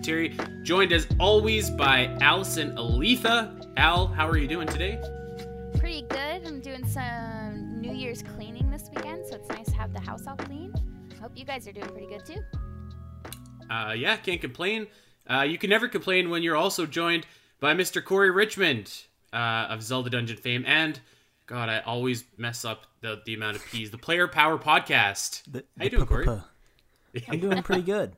is Spiteri, joined as always by Alasyn Eletha. Al, how are you doing today? Pretty good. I'm doing some New Year's cleaning this weekend, so it's nice to have the house all clean. Hope you guys are doing pretty good too. Uh, yeah, can't complain. Uh, you can never complain when you're also joined by Mr. Corey Richmond uh, of Zelda Dungeon fame and God, I always mess up the, the amount of P's. The Player Power Podcast. The, How you doing, Corey? I'm doing pretty good.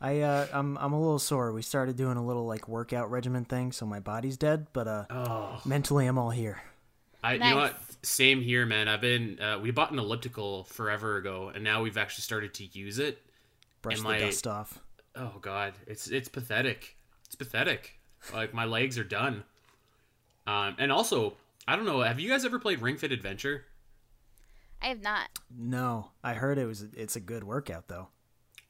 I uh, I'm I'm a little sore. We started doing a little like workout regimen thing, so my body's dead, but uh, Oh, mentally I'm all here. I you know what? Nice. Same here, man. I've been uh, we bought an elliptical forever ago, and now we've actually started to use it. Brush Am the I- dust off. Oh God, it's it's pathetic. It's pathetic. Like my legs are done. Um, and also, I don't know. Have you guys ever played Ring Fit Adventure? I have not. No, I heard it was it's a good workout though.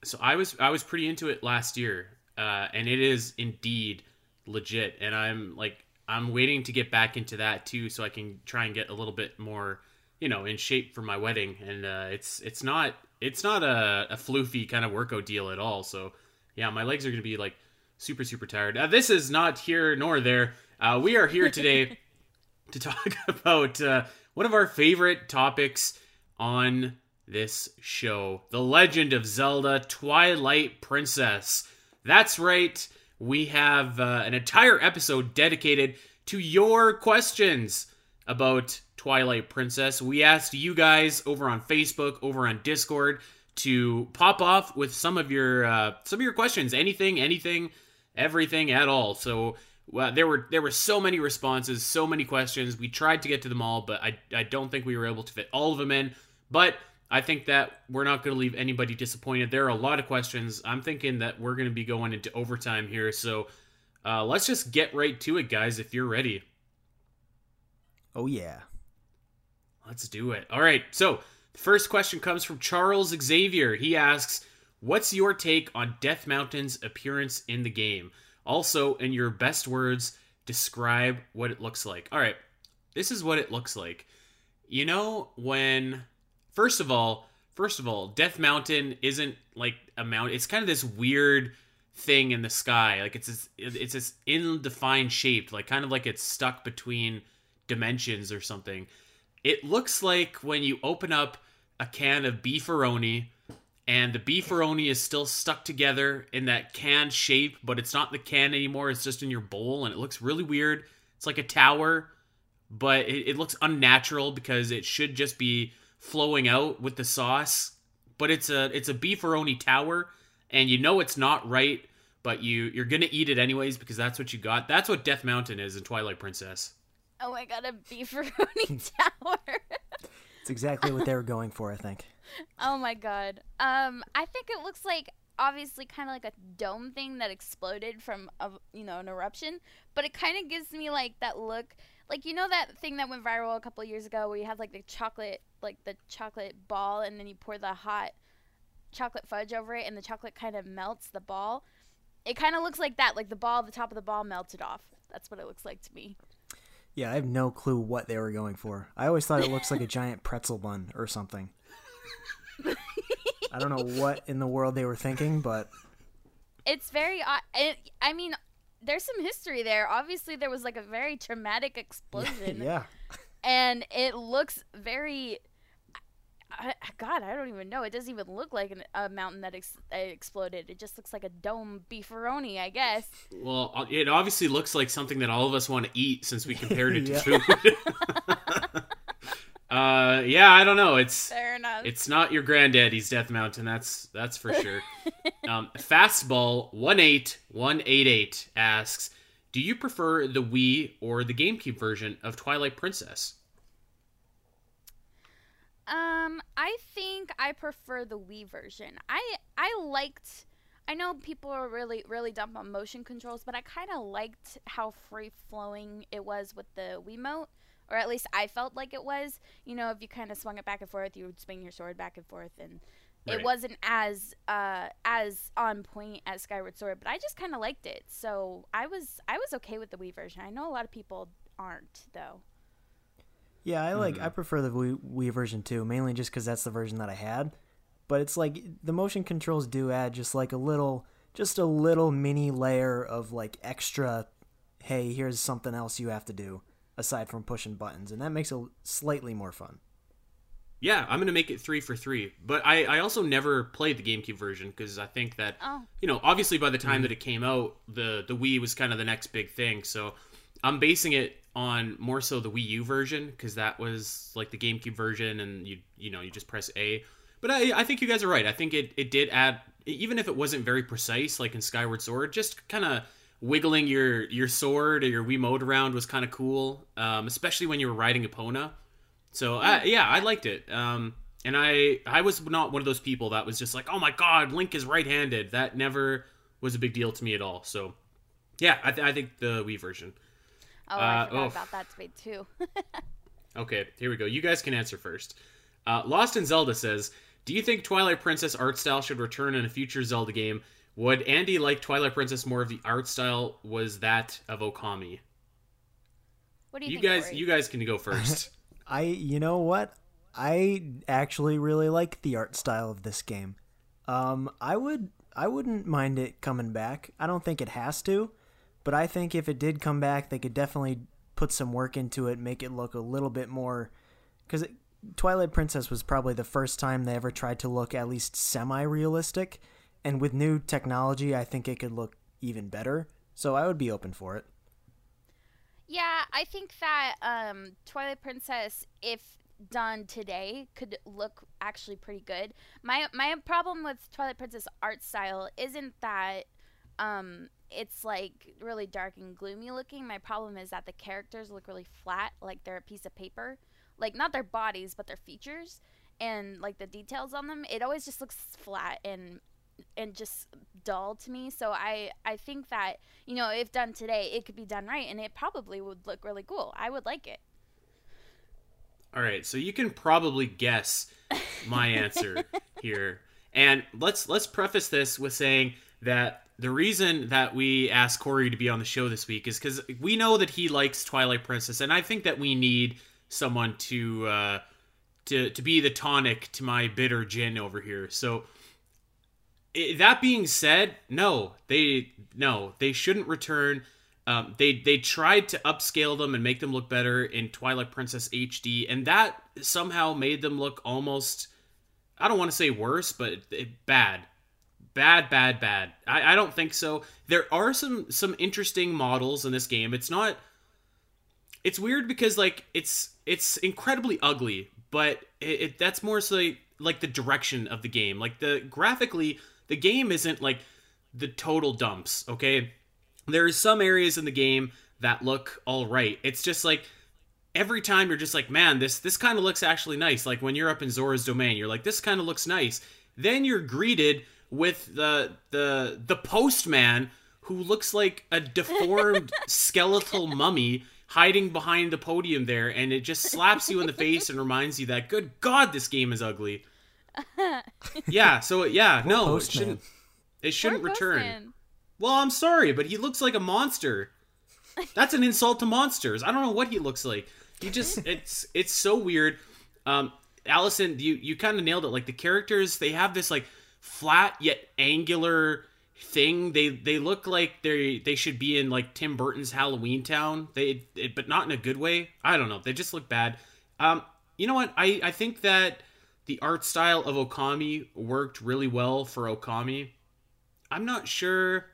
So I was I was pretty into it last year, uh, and it is indeed legit. And I'm like I'm waiting to get back into that too, so I can try and get a little bit more, you know, in shape for my wedding. And uh, it's it's not it's not a, a floofy kind of workout deal at all. So yeah, my legs are gonna be like super super tired. Uh, this is not here nor there. Uh, we are here today to talk about uh, one of our favorite topics on this show The Legend of Zelda Twilight Princess. That's right, we have uh, an entire episode dedicated to your questions about Twilight Princess. We asked you guys over on Facebook, over on Discord, to pop off with some of your uh, some of your questions. Anything, anything, everything at all. So well, there were there were so many responses, so many questions. We tried to get to them all, but I I don't think we were able to fit all of them in. But I think that we're not going to leave anybody disappointed. There are a lot of questions. I'm thinking that we're going to be going into overtime here, so uh, let's just get right to it, guys. If you're ready, Oh yeah. let's do it. All right. So the first question comes from Charles Xavier. He asks, "What's your take on Death Mountain's appearance in the game? Also, in your best words, describe what it looks like." All right. This is what it looks like. You know when first of all, first of all, Death Mountain isn't like a mountain. It's kind of this weird thing in the sky. Like it's this, it's this ill-defined shape, like kind of like it's stuck between dimensions or something. It looks like when you open up a can of beefaroni and the beefaroni is still stuck together in that can shape, but it's not the can anymore. It's just in your bowl, and it looks really weird. It's like a tower, but it, it looks unnatural because it should just be flowing out with the sauce. But it's a it's a beefaroni tower, and you know it's not right, but you you're gonna eat it anyways because that's what you got. That's what Death Mountain is in Twilight Princess. Oh my god, a beefaroni tower. It's exactly what they were going for, I think. oh my god. Um, I think it looks like obviously kind of like a dome thing that exploded from a you know an eruption, but it kind of gives me like that look. Like you know that thing that went viral a couple years ago where you have like the chocolate like the chocolate ball and then you pour the hot chocolate fudge over it and the chocolate kind of melts the ball. It kind of looks like that, like the ball, the top of the ball melted off. That's what it looks like to me. Yeah, I have no clue what they were going for. I always thought it looks like a giant pretzel bun or something. I don't know what in the world they were thinking, but it's very odd. I mean, there's some history there. Obviously, there was like a very traumatic explosion, yeah. and it looks very. I, I- God, I don't even know. It doesn't even look like an, a mountain that ex- exploded. It just looks like a dome beefaroni, I guess. Well, uh, it obviously looks like something that all of us want to eat since we compared it to food. uh, yeah, I don't know. It's Fair enough. it's not your granddaddy's Death Mountain. That's that's for sure. um, Fastball one eight one eight eight asks, "Do you prefer the Wii or the GameCube version of Twilight Princess?" Um, I think I prefer the Wii version. I I liked. I know people are really really dumb on motion controls, but I kind of liked how free flowing it was with the Wiimote, or at least I felt like it was. You know, if you kind of swung it back and forth, you would swing your sword back and forth, and Right. it wasn't as uh as on point as Skyward Sword. But I just kind of liked it, so I was I was okay with the Wii version. I know a lot of people aren't though. Yeah, I like. I prefer the Wii, Wii version too, mainly just because that's the version that I had. But it's like the motion controls do add just like a little, just a little mini layer of like extra. Hey, here's something else you have to do aside from pushing buttons, and that makes it slightly more fun. Yeah, I'm gonna make it three for three. But I, I also never played the GameCube version because I think that Oh. you know obviously by the time mm-hmm. that it came out, the the Wii was kind of the next big thing. So I'm basing it on more so the Wii U version because that was like the GameCube version, and you you know you just press A. But I I think you guys are right. I think it it did add even if it wasn't very precise like in Skyward Sword, just kind of wiggling your your sword or your Wiimote around was kind of cool, um, especially when you were riding Epona. So I, yeah, I liked it. Um, and I I was not one of those people that was just like, oh my god, Link is right-handed. That never was a big deal to me at all. So yeah, I, th- I think the Wii version. Oh, I Uh, forgot oof. about that debate too. Okay, here we go. You guys can answer first. Uh, Lost in Zelda says, "Do you think Twilight Princess art style should return in a future Zelda game? Would Andy like Twilight Princess more of the art style was that of Okami? what do you, You think? guys, Corey? you guys can go first. I, you know what? I actually really like the art style of this game. Um, I would, I wouldn't mind it coming back. I don't think it has to, but I think if it did come back, they could definitely put some work into it, make it look a little bit more. Because Twilight Princess was probably the first time they ever tried to look at least semi-realistic, and with new technology, I think it could look even better. So I would be open for it. Yeah, I think that um, Twilight Princess, if done today, could look actually pretty good. My my problem with Twilight Princess art style isn't that um, it's like really dark and gloomy looking. My problem is that the characters look really flat, like they're a piece of paper. Like not their bodies, but their features and like the details on them. It always just looks flat and and just dull to me. So I I think that you know if done today, it could be done right, and it probably would look really cool. I would like it. All right, so you can probably guess my answer here. And let's let's preface this with saying that the reason that we asked Corey to be on the show this week is because we know that he likes Twilight Princess, and I think that we need someone to uh, to to be the tonic to my bitter gin over here. So i that being said, no, they no, they shouldn't return. Um, they they tried to upscale them and make them look better in Twilight Princess HD, and that somehow made them look almost. I don't want to say worse, but it, bad, bad, bad, bad. I, I don't think so. There are some some interesting models in this game. It's not. It's weird because like it's it's incredibly ugly, but it, it that's more so like, like the direction of the game. Like the graphically, the game isn't like the total dumps. Okay, There are some areas in the game that look all right. It's just like every time you're just like, man, this this kind of looks actually nice. Like when you're up in Zora's domain, you're like, this kind of looks nice. Then you're greeted with the the the postman who looks like a deformed skeletal mummy hiding behind the podium there, and it just slaps you in the face and reminds you that, good God, this game is ugly. yeah. So yeah, no, it shouldn't. It shouldn't Poor return. Postman. Well, I'm sorry, but he looks like a monster. That's an insult to monsters. I don't know what he looks like. He just it's it's so weird. Um Alasyn, you you kind of nailed it. Like the characters, they have this like flat yet angular thing. They they look like they they should be in like Tim Burton's Halloween Town. They it, but not in a good way. I don't know. They just look bad. Um you know what? I I think that the art style of Okami worked really well for Okami. I'm not sure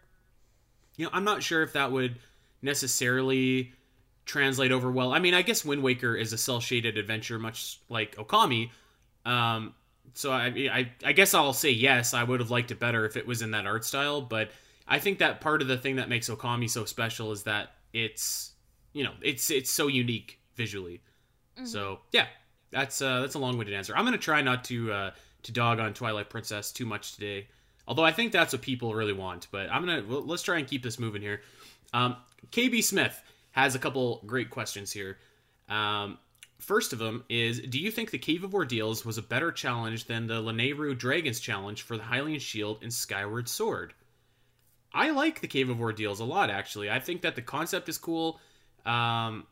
you know, I'm not sure if that would necessarily translate over well. I mean, I guess Wind Waker is a cel shaded adventure, much like Okami. Um, so I, I, I guess I'll say yes. I would have liked it better if it was in that art style, but I think that part of the thing that makes Okami so special is that it's, you know, it's it's so unique visually. So yeah, that's uh, that's a long winded answer. I'm gonna try not to uh, to dog on Twilight Princess too much today. Although I think that's what people really want, but I'm gonna well, let's try and keep this moving here. Um, KB Smith has a couple great questions here. Um, first of them is: Do you think the Cave of Ordeals was a better challenge than the Lanayru Dragons challenge for the Hylian Shield and Skyward Sword? I like the Cave of Ordeals a lot, actually. I think that the concept is cool. Um,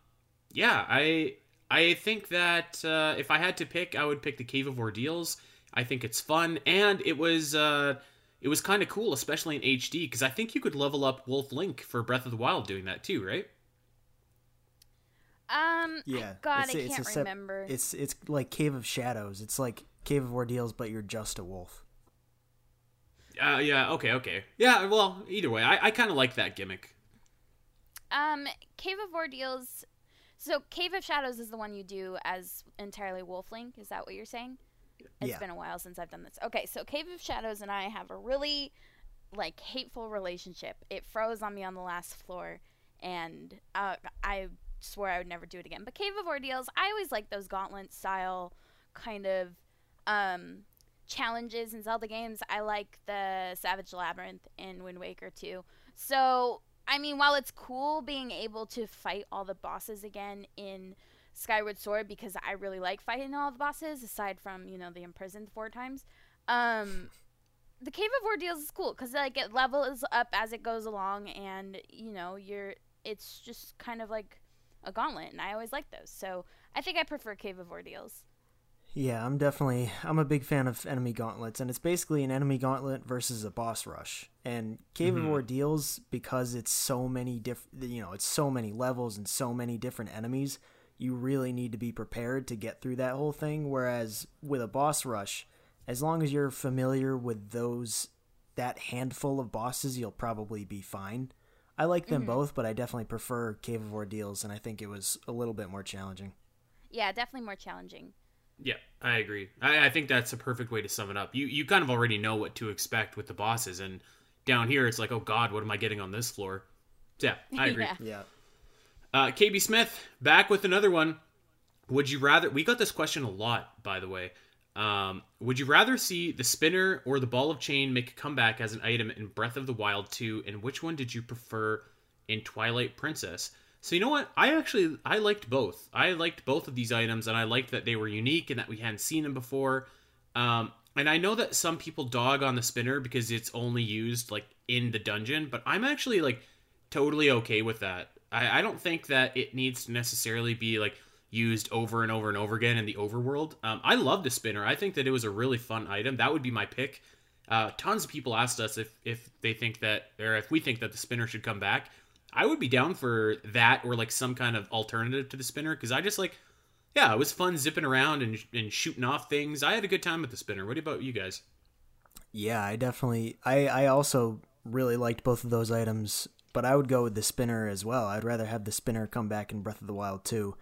yeah, I I think that uh, if I had to pick, I would pick the Cave of Ordeals. I think it's fun, and it was uh, it was kind of cool, especially in HD, because I think you could level up Wolf Link for Breath of the Wild doing that too, right? Um, Yeah, God, it's I a- it's can't a sep- remember. It's it's like Cave of Shadows. It's like Cave of Ordeals, but you're just a wolf. Uh, yeah. Okay. Okay. Yeah. Well, either way, I, I kind of like that gimmick. Um, Cave of Ordeals. So Cave of Shadows is the one you do as entirely Wolf Link. Is that what you're saying? It's Yeah. been a while since I've done this. Okay, so Cave of Shadows and I have a really like hateful relationship. It froze on me on the last floor, and uh, I swore I would never do it again. But Cave of Ordeals, I always like those gauntlet style kind of um, challenges in Zelda games. I like the Savage Labyrinth in Wind Waker too. So I mean, while it's cool being able to fight all the bosses again in Skyward Sword because I really like fighting all the bosses aside from, you know, the imprisoned four times. Um the Cave of Ordeals is cool cuz like it levels up as it goes along and, you know, you're it's just kind of like a gauntlet and I always like those. So, I think I prefer Cave of Ordeals. Yeah, I'm definitely I'm a big fan of enemy gauntlets, and it's basically an enemy gauntlet versus a boss rush. And Cave of mm-hmm. Ordeals, because it's so many different, you know, it's so many levels and so many different enemies, you really need to be prepared to get through that whole thing. Whereas with a boss rush, as long as you're familiar with those that handful of bosses, you'll probably be fine. I like them mm-hmm. both, but I definitely prefer Cave of Ordeals, and I think it was a little bit more challenging. Yeah, definitely more challenging. Yeah, I agree. I, I think that's a perfect way to sum it up. You you kind of already know what to expect with the bosses, and down here it's like, oh God, what am I getting on this floor? So, yeah, I agree. Yeah. Yeah. Uh, KB Smith back with another one. Would you rather? We got this question a lot, by the way. Um, would you rather see the spinner or the ball of chain make a comeback as an item in Breath of the Wild 2? And which one did you prefer in Twilight Princess? So you know what? I actually I liked both. I liked both of these items, and I liked that they were unique and that we hadn't seen them before. Um, and I know that some people dog on the spinner because it's only used like in the dungeon, but I'm actually like totally okay with that. I, I don't think that it needs to necessarily be like used over and over and over again in the overworld. Um, I love the spinner. I think that it was a really fun item. That would be my pick. Uh, tons of people asked us if if they think that or if we think that the spinner should come back. I would be down for that or like some kind of alternative to the spinner because I just like, yeah, it was fun zipping around and and shooting off things. I had a good time with the spinner. What about you guys? Yeah, I definitely. I I also really liked both of those items, but I would go with the spinner as well. I'd rather have the spinner come back in Breath of the Wild too,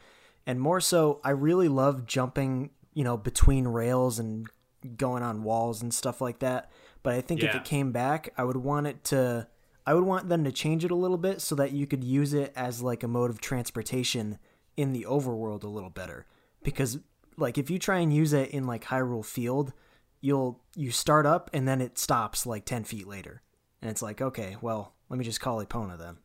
and more so, I really love jumping, you know, between rails and going on walls and stuff like that. But I think if it came back, I would want it to. I would want them to change it a little bit so that you could use it as like a mode of transportation in the overworld a little better. Because like if you try and use it in like Hyrule Field, you'll you start up and then it stops like 10 feet later and it's like okay well let me just call epona then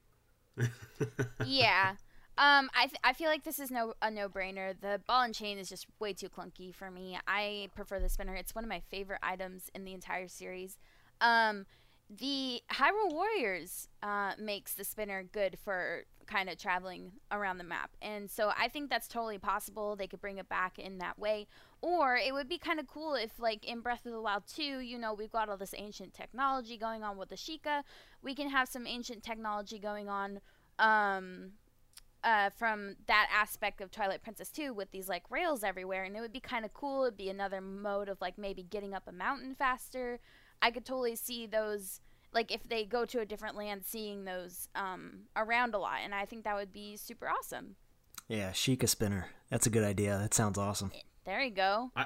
yeah. Um, I, th- I feel like this is no a no brainer. The ball and chain is just way too clunky for me. I prefer the spinner. It's one of my favorite items in the entire series. Um, the Hyrule Warriors uh, makes the spinner good for kind of traveling around the map, and so I think that's totally possible. They could bring it back in that way, or it would be kind of cool if, like in Breath of the Wild 2, you know, we've got all this ancient technology going on with the Sheikah. We can have some ancient technology going on. Um, uh, from that aspect of Twilight Princess 2 with these like rails everywhere, and it would be kind of cool. It'd be another mode of like maybe getting up a mountain faster. I could totally see those like if they go to a different land, seeing those um, around a lot, and I think that would be super awesome. yeah Sheikah spinner that's a good idea that sounds awesome There you go. I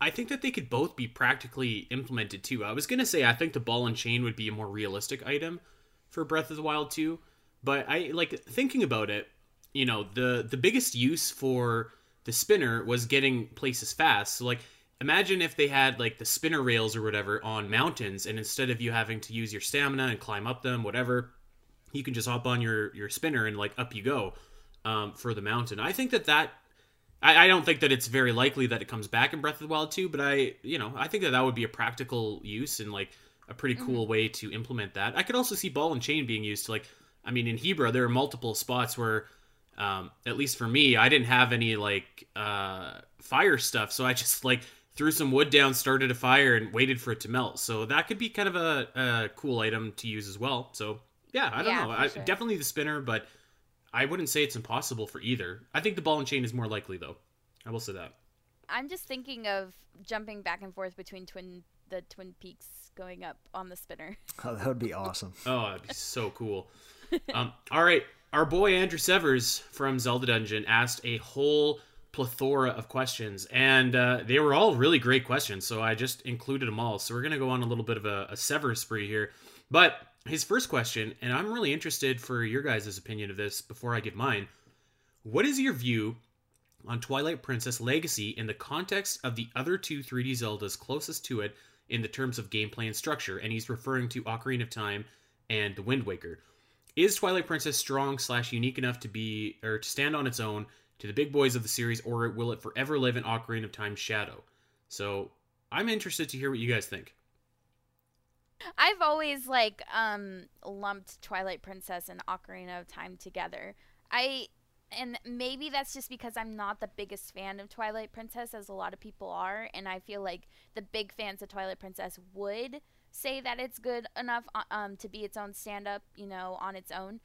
I think that they could both be practically implemented too. I was gonna say I think the ball and chain would be a more realistic item for Breath of the Wild 2, but I like thinking about it. You know, the the biggest use for the spinner was getting places fast. So like, imagine if they had like the spinner rails or whatever on mountains, and instead of you having to use your stamina and climb up them, whatever, you can just hop on your your spinner and like up you go um, for the mountain. I think that that I, I don't think that it's very likely that it comes back in Breath of the Wild 2, but I, you know, I think that that would be a practical use and like a pretty cool way to implement that. I could also see ball and chain being used to like, I mean, in Hebra there are multiple spots where Um, at least for me, I didn't have any like uh, fire stuff, so I just like threw some wood down, started a fire, and waited for it to melt. So that could be kind of a, a cool item to use as well. So yeah, I don't Yeah, know. I, sure. Definitely the spinner, but I wouldn't say it's impossible for either. I think the ball and chain is more likely though. I will say that. I'm just thinking of jumping back and forth between twin the Twin Peaks going up on the spinner. Oh, that would be awesome. Oh, that'd be so cool. Um, all right, our boy Andrew Severs from Zelda Dungeon asked a whole plethora of questions, and uh, they were all really great questions. So I just included them all. So we're gonna go on a little bit of a, a Severs spree here. But his first question, and I'm really interested for your guys' opinion of this before I give mine. What is your view on Twilight Princess Legacy in the context of the other two 3D Zeldas closest to it in the terms of gameplay and structure? And he's referring to Ocarina of Time and The Wind Waker. Is Twilight Princess strong slash unique enough to be or to stand on its own to the big boys of the series, or will it forever live in Ocarina of Time's shadow? So I'm interested to hear what you guys think. I've always like um lumped Twilight Princess and Ocarina of Time together. I and maybe that's just because I'm not the biggest fan of Twilight Princess as a lot of people are and I feel like the big fans of Twilight Princess would say that it's good enough uh, um to be its own stand up, you know, on its own.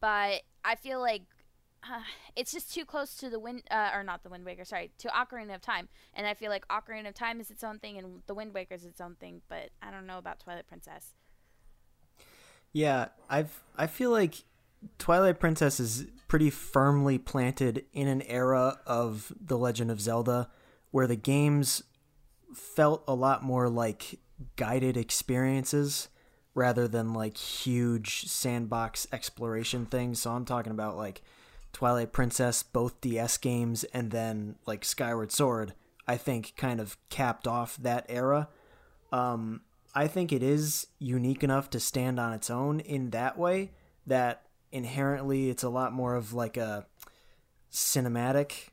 But I feel like uh, it's just too close to the wind uh, or not the wind waker sorry to ocarina of time and i feel like ocarina of time is its own thing and the wind waker is its own thing but i don't know about twilight princess Yeah, I've I feel like Twilight Princess is pretty firmly planted in an era of The Legend of Zelda where the games felt a lot more like guided experiences rather than like huge sandbox exploration things. So I'm talking about like Twilight Princess, both DS games, and then like Skyward Sword, I think kind of capped off that era. Um, I think it is unique enough to stand on its own in that way that inherently it's a lot more of like a cinematic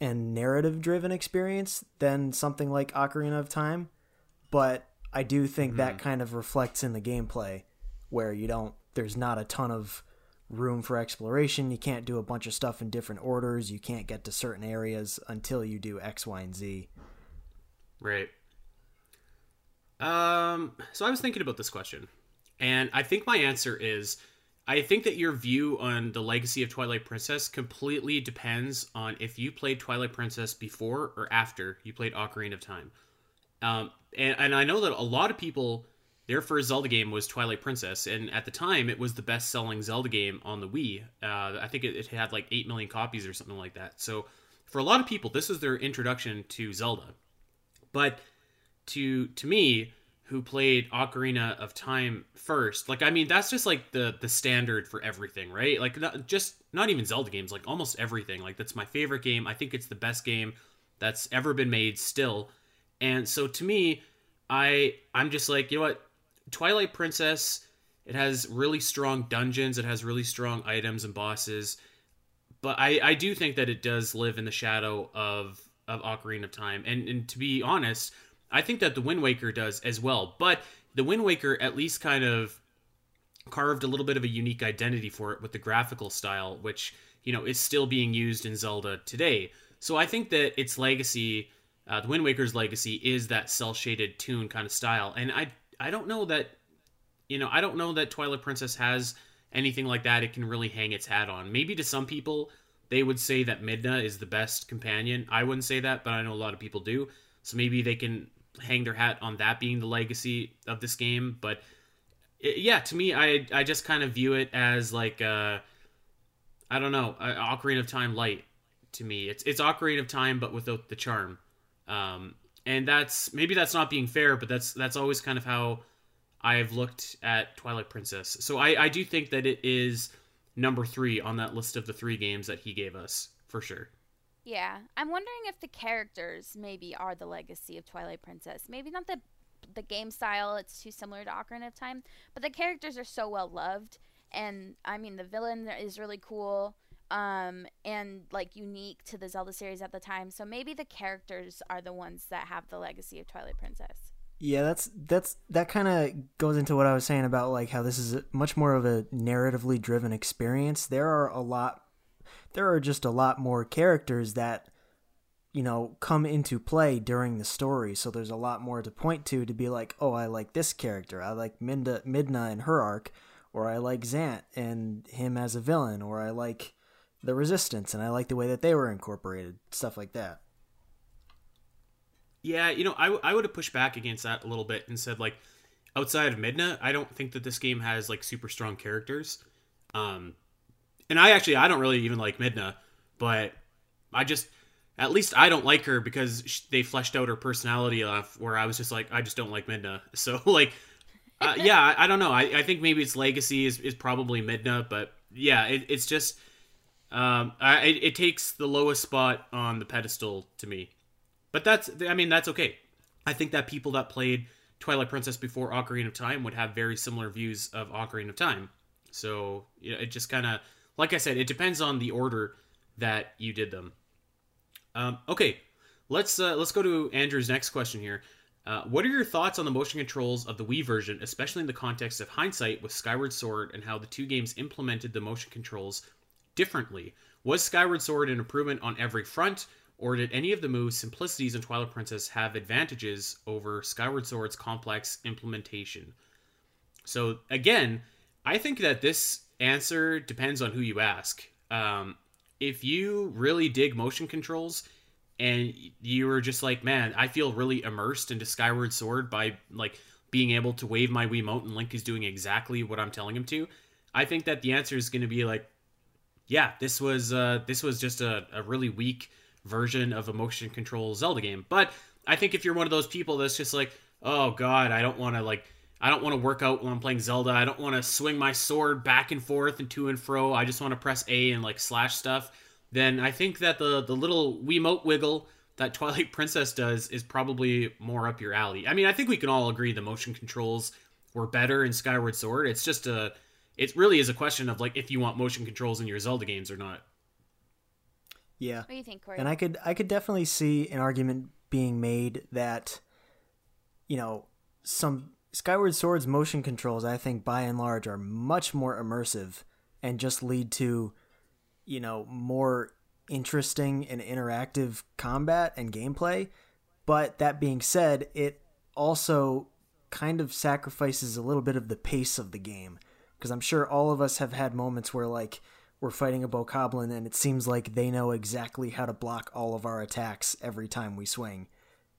and narrative driven experience than something like Ocarina of Time. But I do think that kind of reflects in the gameplay where you don't there's not a ton of room for exploration. You can't do a bunch of stuff in different orders. You can't get to certain areas until you do X, Y, and Z. Right. Um, so I was thinking about this question, and I think my answer is I think that your view on the legacy of Twilight Princess completely depends on if you played Twilight Princess before or after you played Ocarina of Time. Um, and, and I know that a lot of people, their first Zelda game was Twilight Princess, and at the time it was the best selling Zelda game on the Wii. Uh, I think it, it had like 8 million copies or something like that. So for a lot of people, this was their introduction to Zelda. But to to me who played Ocarina of Time first. Like I mean that's just like the the standard for everything, right? Like not, just not even Zelda games, like almost everything. Like that's my favorite game. I think it's the best game that's ever been made still. And so to me, I I'm just like, you know what? Twilight Princess it has really strong dungeons, it has really strong items and bosses. But I, I do think that it does live in the shadow of of Ocarina of Time. And and to be honest, I think that the Wind Waker does as well. But the Wind Waker at least kind of carved a little bit of a unique identity for it with the graphical style, which you know is still being used in Zelda today. So I think that its legacy, uh, the Wind Waker's legacy, is that cel shaded tune kind of style. And I I don't know that you know I don't know that Twilight Princess has anything like that. It can really hang its hat on. Maybe to some people they would say that Midna is the best companion. I wouldn't say that, but I know a lot of people do. So maybe they can hang their hat on that being the legacy of this game. But yeah, to me, I I just kind of view it as like uh, I don't know, Ocarina of Time light. To me, it's it's Ocarina of Time, but without the charm. Um, and that's maybe that's not being fair, but that's that's always kind of how I've looked at Twilight Princess. So I I do think that it is number three on that list of the three games that he gave us for sure. Yeah, I'm wondering if the characters maybe are the legacy of Twilight Princess. Maybe not the the game style; it's too similar to Ocarina of Time. But the characters are so well loved, and I mean, the villain is really cool, um, and like unique to the Zelda series at the time. So maybe the characters are the ones that have the legacy of Twilight Princess. Yeah, that's that's that kind of goes into what I was saying about like how this is much more of a narratively driven experience. There are a lot there are just a lot more characters that you know come into play during the story so there's a lot more to point to to be like oh i like this character i like Minda, midna and her arc or i like zant and him as a villain or i like the resistance and i like the way that they were incorporated stuff like that Yeah, you know, I, I would have pushed back against that a little bit and said like, outside of Midna, I don't think that this game has like super strong characters. Um, and I actually I don't really even like Midna, but I just at least I don't like her because sh- they fleshed out her personality enough where I was just like I just don't like Midna. So like, uh, yeah, I, I don't know. I, I think maybe its legacy is, is probably Midna, but yeah, it, it's just um, I, it, it takes the lowest spot on the pedestal to me. But that's, I mean, that's okay. I think that people that played Twilight Princess before Ocarina of Time would have very similar views of Ocarina of Time. So you know, it just kind of, like I said, it depends on the order that you did them. Um, okay, let's uh, let's go to Andrew's next question here. Uh, what are your thoughts on the motion controls of the Wii version, especially in the context of hindsight with Skyward Sword and how the two games implemented the motion controls differently? Was Skyward Sword an improvement on every front, or did any of the moves' simplicities in Twilight Princess have advantages over Skyward Sword's complex implementation? So again, I think that this answer depends on who you ask. Um, if you really dig motion controls and you were just like, man, I feel really immersed into Skyward Sword by like being able to wave my Wiimote and Link is doing exactly what I'm telling him to, I think that the answer is going to be like, yeah, this was uh, this was just a, a really weak version of a motion control Zelda game. But I think if you're one of those people that's just like, oh god, I don't want to like I don't want to work out when I'm playing Zelda. I don't want to swing my sword back and forth and to and fro. I just want to press A and like slash stuff. Then I think that the the little Wiimote wiggle that Twilight Princess does is probably more up your alley. I mean, I think we can all agree the motion controls were better in Skyward Sword. It's just a it really is a question of like if you want motion controls in your Zelda games or not. yeah What do you think, Corey? And I could I could definitely see an argument being made that you know some Skyward Sword's motion controls I think by and large are much more immersive and just lead to you know more interesting and interactive combat and gameplay. But that being said, it also kind of sacrifices a little bit of the pace of the game because I'm sure all of us have had moments where like we're fighting a bokoblin and it seems like they know exactly how to block all of our attacks every time we swing.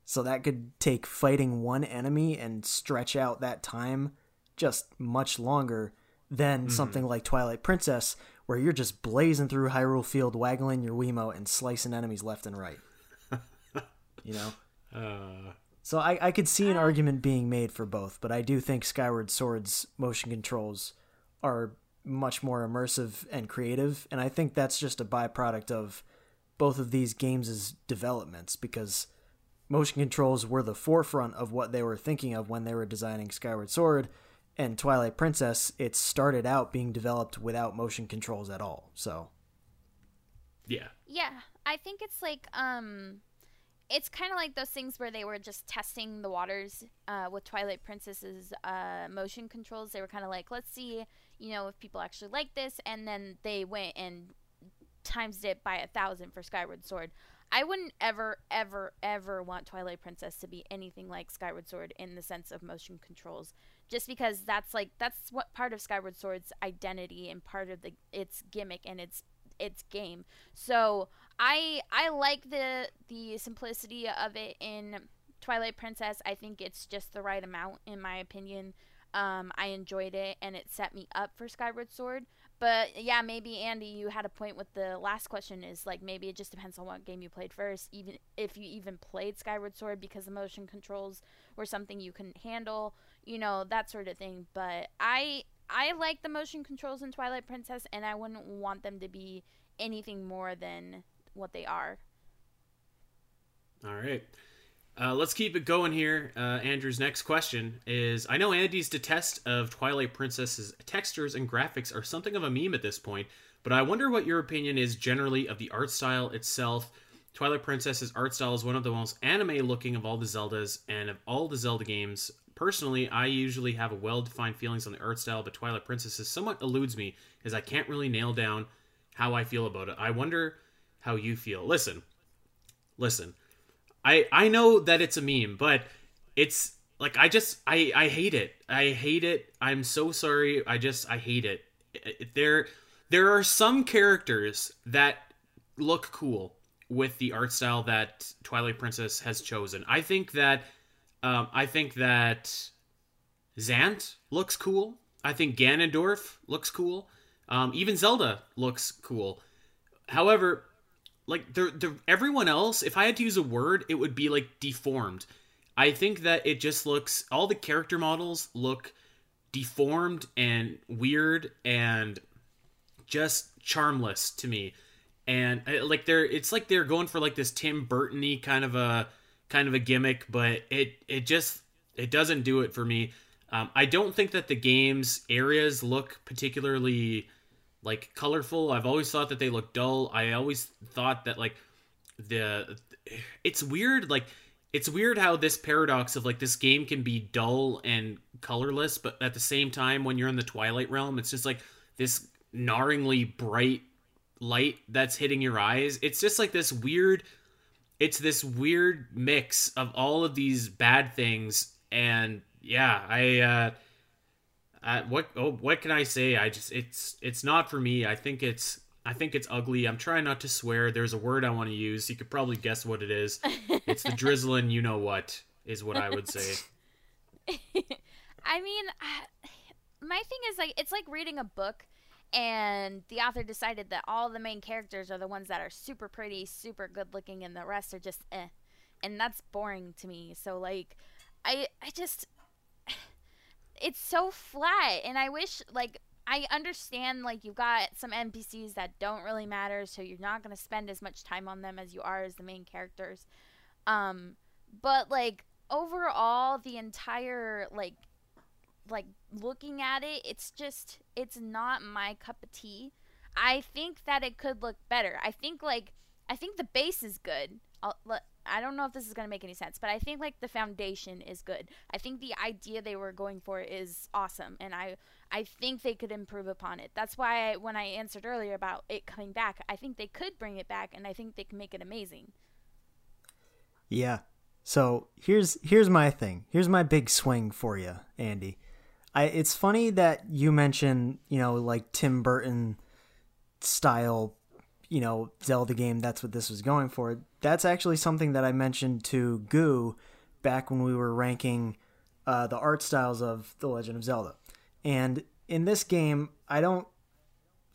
So that could take fighting one enemy and stretch out that time just much longer than something like Twilight Princess where you're just blazing through Hyrule Field waggling your Wiimote and slicing enemies left and right. you know? Uh, So I, I could see an argument being made for both, but I do think Skyward Sword's motion controls are much more immersive and creative, and I think that's just a byproduct of both of these games' developments because motion controls were the forefront of what they were thinking of when they were designing Skyward Sword, and Twilight Princess, it started out being developed without motion controls at all. So yeah. Yeah, I think it's like um it's kind of like those things where they were just testing the waters uh, with Twilight Princess's uh, motion controls. They were kind of like, let's see, you know, if people actually like this, and then they went and times it by a thousand for Skyward Sword. I wouldn't ever, ever, ever want Twilight Princess to be anything like Skyward Sword in the sense of motion controls, just because that's like that's what part of Skyward Sword's identity and part of the its gimmick and its its game. So I I like the the simplicity of it in Twilight Princess. I think it's just the right amount in my opinion. Um, I enjoyed it and it set me up for Skyward Sword. But yeah, maybe Andy, you had a point with the last question. Is like maybe it just depends on what game you played first. Even if you even played Skyward Sword because the motion controls were something you couldn't handle, you know that sort of thing. But I I like the motion controls in Twilight Princess, and I wouldn't want them to be anything more than what they are. All right. Uh, let's keep it going here. Uh, Andrew's next question is I know Andy's detest of Twilight Princess's textures and graphics are something of a meme at this point, but I wonder what your opinion is generally of the art style itself. Twilight Princess's art style is one of the most anime looking of all the Zeldas and of all the Zelda games. Personally, I usually have a well defined feelings on the art style, but Twilight Princess somewhat eludes me as I can't really nail down how I feel about it. I wonder how you feel. Listen, listen. I I know that it's a meme, but it's like I just I I hate it. I hate it. I'm so sorry. I just I hate it. There there are some characters that look cool with the art style that Twilight Princess has chosen. I think that um, I think that Zant looks cool. I think Ganondorf looks cool. Um, even Zelda looks cool. However, like the the everyone else, if I had to use a word, it would be like deformed. I think that it just looks all the character models look deformed and weird and just charmless to me. And uh, like they're it's like they're going for like this Tim Burtony kind of a kind of a gimmick, but it it just it doesn't do it for me. Um, I don't think that the game's areas look particularly like colorful. I've always thought that they look dull. I always thought that like the it's weird like it's weird how this paradox of like this game can be dull and colorless, but at the same time when you're in the Twilight realm, it's just like this gnarringly bright light that's hitting your eyes. It's just like this weird it's this weird mix of all of these bad things and yeah, I uh uh, what oh what can I say? I just it's it's not for me. I think it's I think it's ugly. I'm trying not to swear. There's a word I want to use. You could probably guess what it is. it's the drizzling. You know what is what I would say. I mean, my thing is like it's like reading a book and the author decided that all the main characters are the ones that are super pretty, super good looking, and the rest are just eh, and that's boring to me. So like, I I just it's so flat and i wish like i understand like you've got some npcs that don't really matter so you're not going to spend as much time on them as you are as the main characters. Um but like overall the entire like like looking at it it's just it's not my cup of tea. I think that it could look better. I think like i think the base is good. I'll, I don't know if this is going to make any sense, but I think like the foundation is good. I think the idea they were going for is awesome and I I think they could improve upon it. That's why I, when I answered earlier about it coming back, I think they could bring it back and I think they can make it amazing. Yeah. So, here's here's my thing. Here's my big swing for you, Andy. I it's funny that you mention, you know, like Tim Burton style you know, Zelda game, that's what this was going for. That's actually something that I mentioned to Goo back when we were ranking uh, the art styles of The Legend of Zelda. And in this game, I don't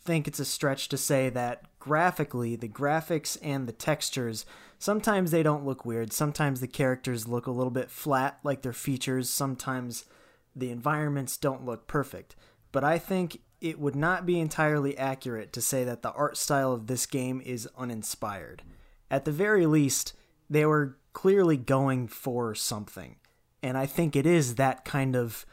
think it's a stretch to say that graphically, the graphics and the textures, sometimes they don't look weird. Sometimes the characters look a little bit flat, like their features. Sometimes the environments don't look perfect. But I think it would not be entirely accurate to say that the art style of this game is uninspired. At the very least, they were clearly going for something. And I think it is that kind of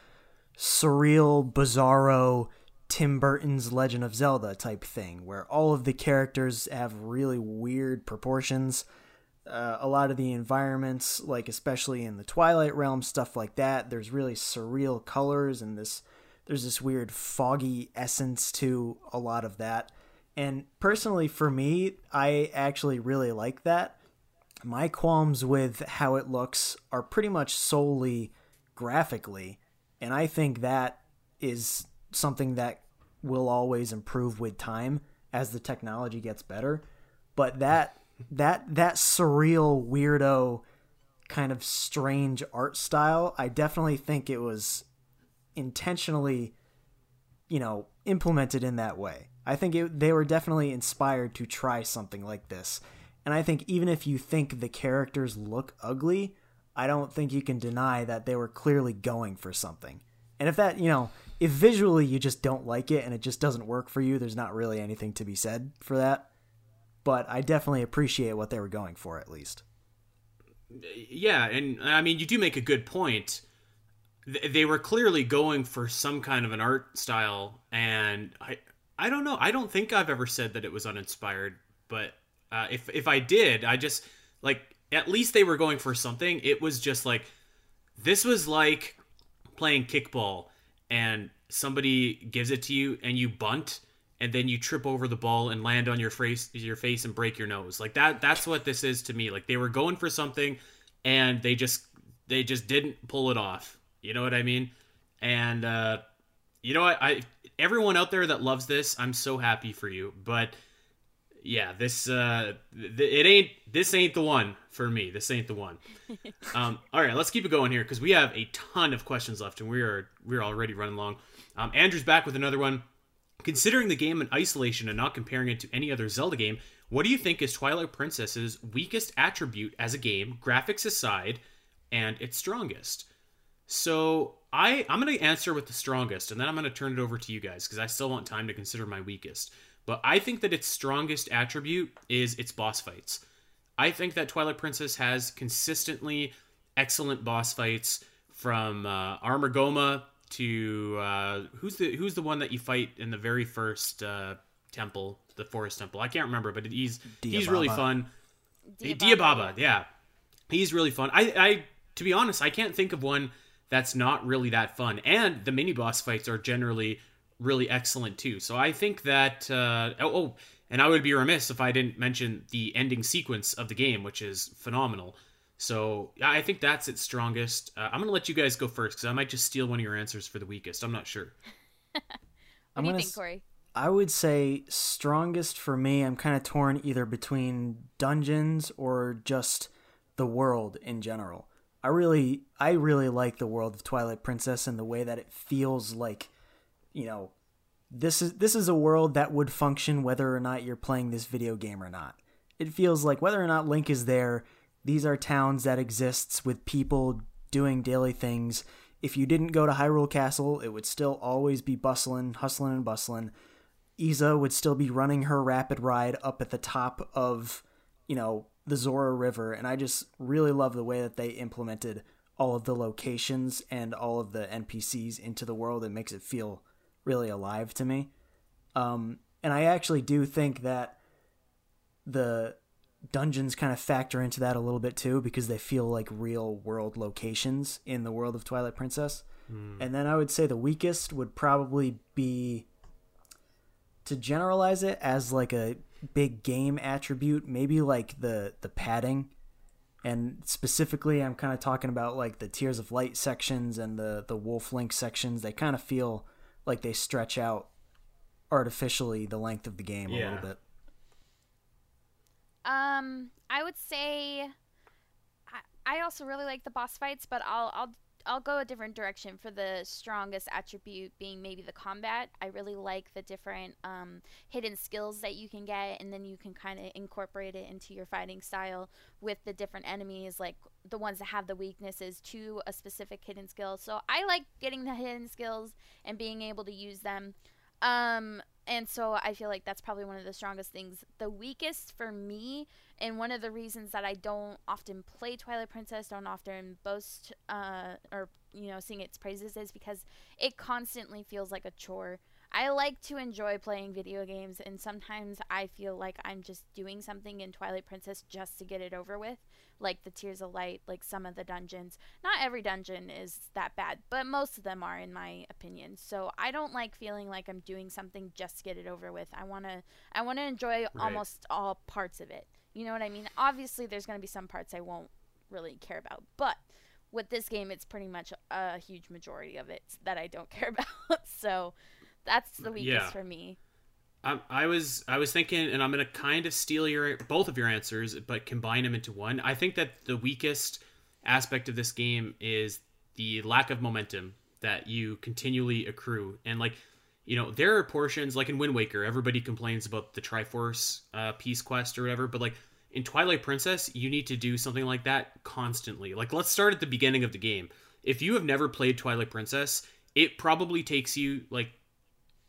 surreal, bizarro Tim Burton's Legend of Zelda type thing, where all of the characters have really weird proportions. Uh, a lot of the environments, like especially in the Twilight Realm, stuff like that, there's really surreal colors and this there's this weird foggy essence to a lot of that. And personally, for me, I actually really like that. My qualms with how it looks are pretty much solely graphically. And I think that is something that will always improve with time as the technology gets better. But that that that surreal weirdo kind of strange art style, I definitely think it was intentionally, you know, implemented in that way. I think it, they were definitely inspired to try something like this. And I think even if you think the characters look ugly, I don't think you can deny that they were clearly going for something. And if that, you know, if visually you just don't like it and it just doesn't work for you, there's not really anything to be said for that. But I definitely appreciate what they were going for at least. Yeah, and I mean, you do make a good point they were clearly going for some kind of an art style and i i don't know i don't think i've ever said that it was uninspired but uh, if if i did i just like at least they were going for something it was just like this was like playing kickball and somebody gives it to you and you bunt and then you trip over the ball and land on your face your face and break your nose. Like that that's what this is to me. Like they were going for something and they just they just didn't pull it off. You know what I mean? And uh you know what? I everyone out there that loves this, I'm so happy for you. But yeah, this uh th- it ain't this ain't the one for me. This ain't the one. um all right, let's keep it going here cuz we have a ton of questions left and we are we're already running long. Um Andrew's back with another one. Considering the game in isolation and not comparing it to any other Zelda game, what do you think is Twilight Princess's weakest attribute as a game, graphics aside, and its strongest? So I I'm gonna answer with the strongest, and then I'm gonna turn it over to you guys because I still want time to consider my weakest. But I think that its strongest attribute is its boss fights. I think that Twilight Princess has consistently excellent boss fights from uh, Armogohma to uh, who's the who's the one that you fight in the very first uh, temple, the forest temple. I can't remember, but he's he's really fun. Diababa, Diababa, yeah, he's really fun. I, I to be honest, I can't think of one that's not really that fun. And the mini boss fights are generally really excellent too. So I think that uh, oh, oh, and I would be remiss if I didn't mention the ending sequence of the game, which is phenomenal. So I think that's its strongest. Uh, I'm gonna let you guys go first because I might just steal one of your answers for the weakest. I'm not sure. What I'm do you think, s- Corey? I would say strongest for me. I'm kind of torn either between dungeons or just the world in general. I really, I really like the world of Twilight Princess and the way that it feels like, you know, this is this is a world that would function whether or not you're playing this video game or not. It feels like whether or not Link is there, these are towns that exists with people doing daily things. If you didn't go to Hyrule Castle, it would still always be bustling, hustling and bustling. Iza would still be running her rapid ride up at the top of, you know, the Zora River, and I just really love the way that they implemented all of the locations and all of the NPCs into the world. It makes it feel really alive to me. Um, and I actually do think that the dungeons kind of factor into that a little bit too because they feel like real world locations in the world of Twilight Princess. And then I would say the weakest would probably be to generalize it as like a big game attribute, maybe like the the padding. And specifically, I'm kind of talking about like the Tears of Light sections and the the Wolf Link sections. They kind of feel like they stretch out artificially the length of the game a little bit. Um, I would say I, I also really like the boss fights, but I'll I'll I'll go a different direction for the strongest attribute being maybe the combat. I really like the different um, hidden skills that you can get, and then you can kind of incorporate it into your fighting style with the different enemies, like the ones that have the weaknesses to a specific hidden skill. So I like getting the hidden skills and being able to use them. Um, and so I feel like that's probably one of the strongest things. The weakest for me, and one of the reasons that I don't often play Twilight Princess, don't often boast uh, or you know sing its praises, is because it constantly feels like a chore. I like to enjoy playing video games, and sometimes I feel like I'm just doing something in Twilight Princess just to get it over with, like the Tears of Light, like some of the dungeons. Not every dungeon is that bad, but most of them are, in my opinion. So I don't like feeling like I'm doing something just to get it over with. I wanna, I wanna enjoy almost all parts of it. You know what I mean? Obviously, there's gonna be some parts I won't really care about, but with this game, it's pretty much a huge majority of it that I don't care about. so that's the weakest Yeah. for me. I, I was I was thinking, and I'm gonna kind of steal your both of your answers, but combine them into one. I think that the weakest aspect of this game is the lack of momentum that you continually accrue, and like you know there are portions like in Wind Waker, everybody complains about the Triforce uh, Piece Quest or whatever, but like in Twilight Princess, you need to do something like that constantly. Like let's start at the beginning of the game. If you have never played Twilight Princess, it probably takes you like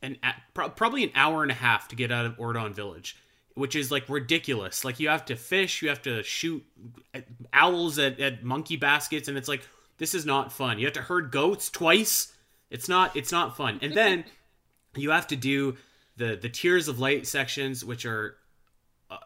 an a- pro- probably an hour and a half to get out of Ordon Village, which is like ridiculous. Like you have to fish, you have to shoot at- owls at, at monkey baskets, and it's like this is not fun. You have to herd goats twice. It's not. It's not fun. And then you have to do the the Tears of Light sections, which are uh,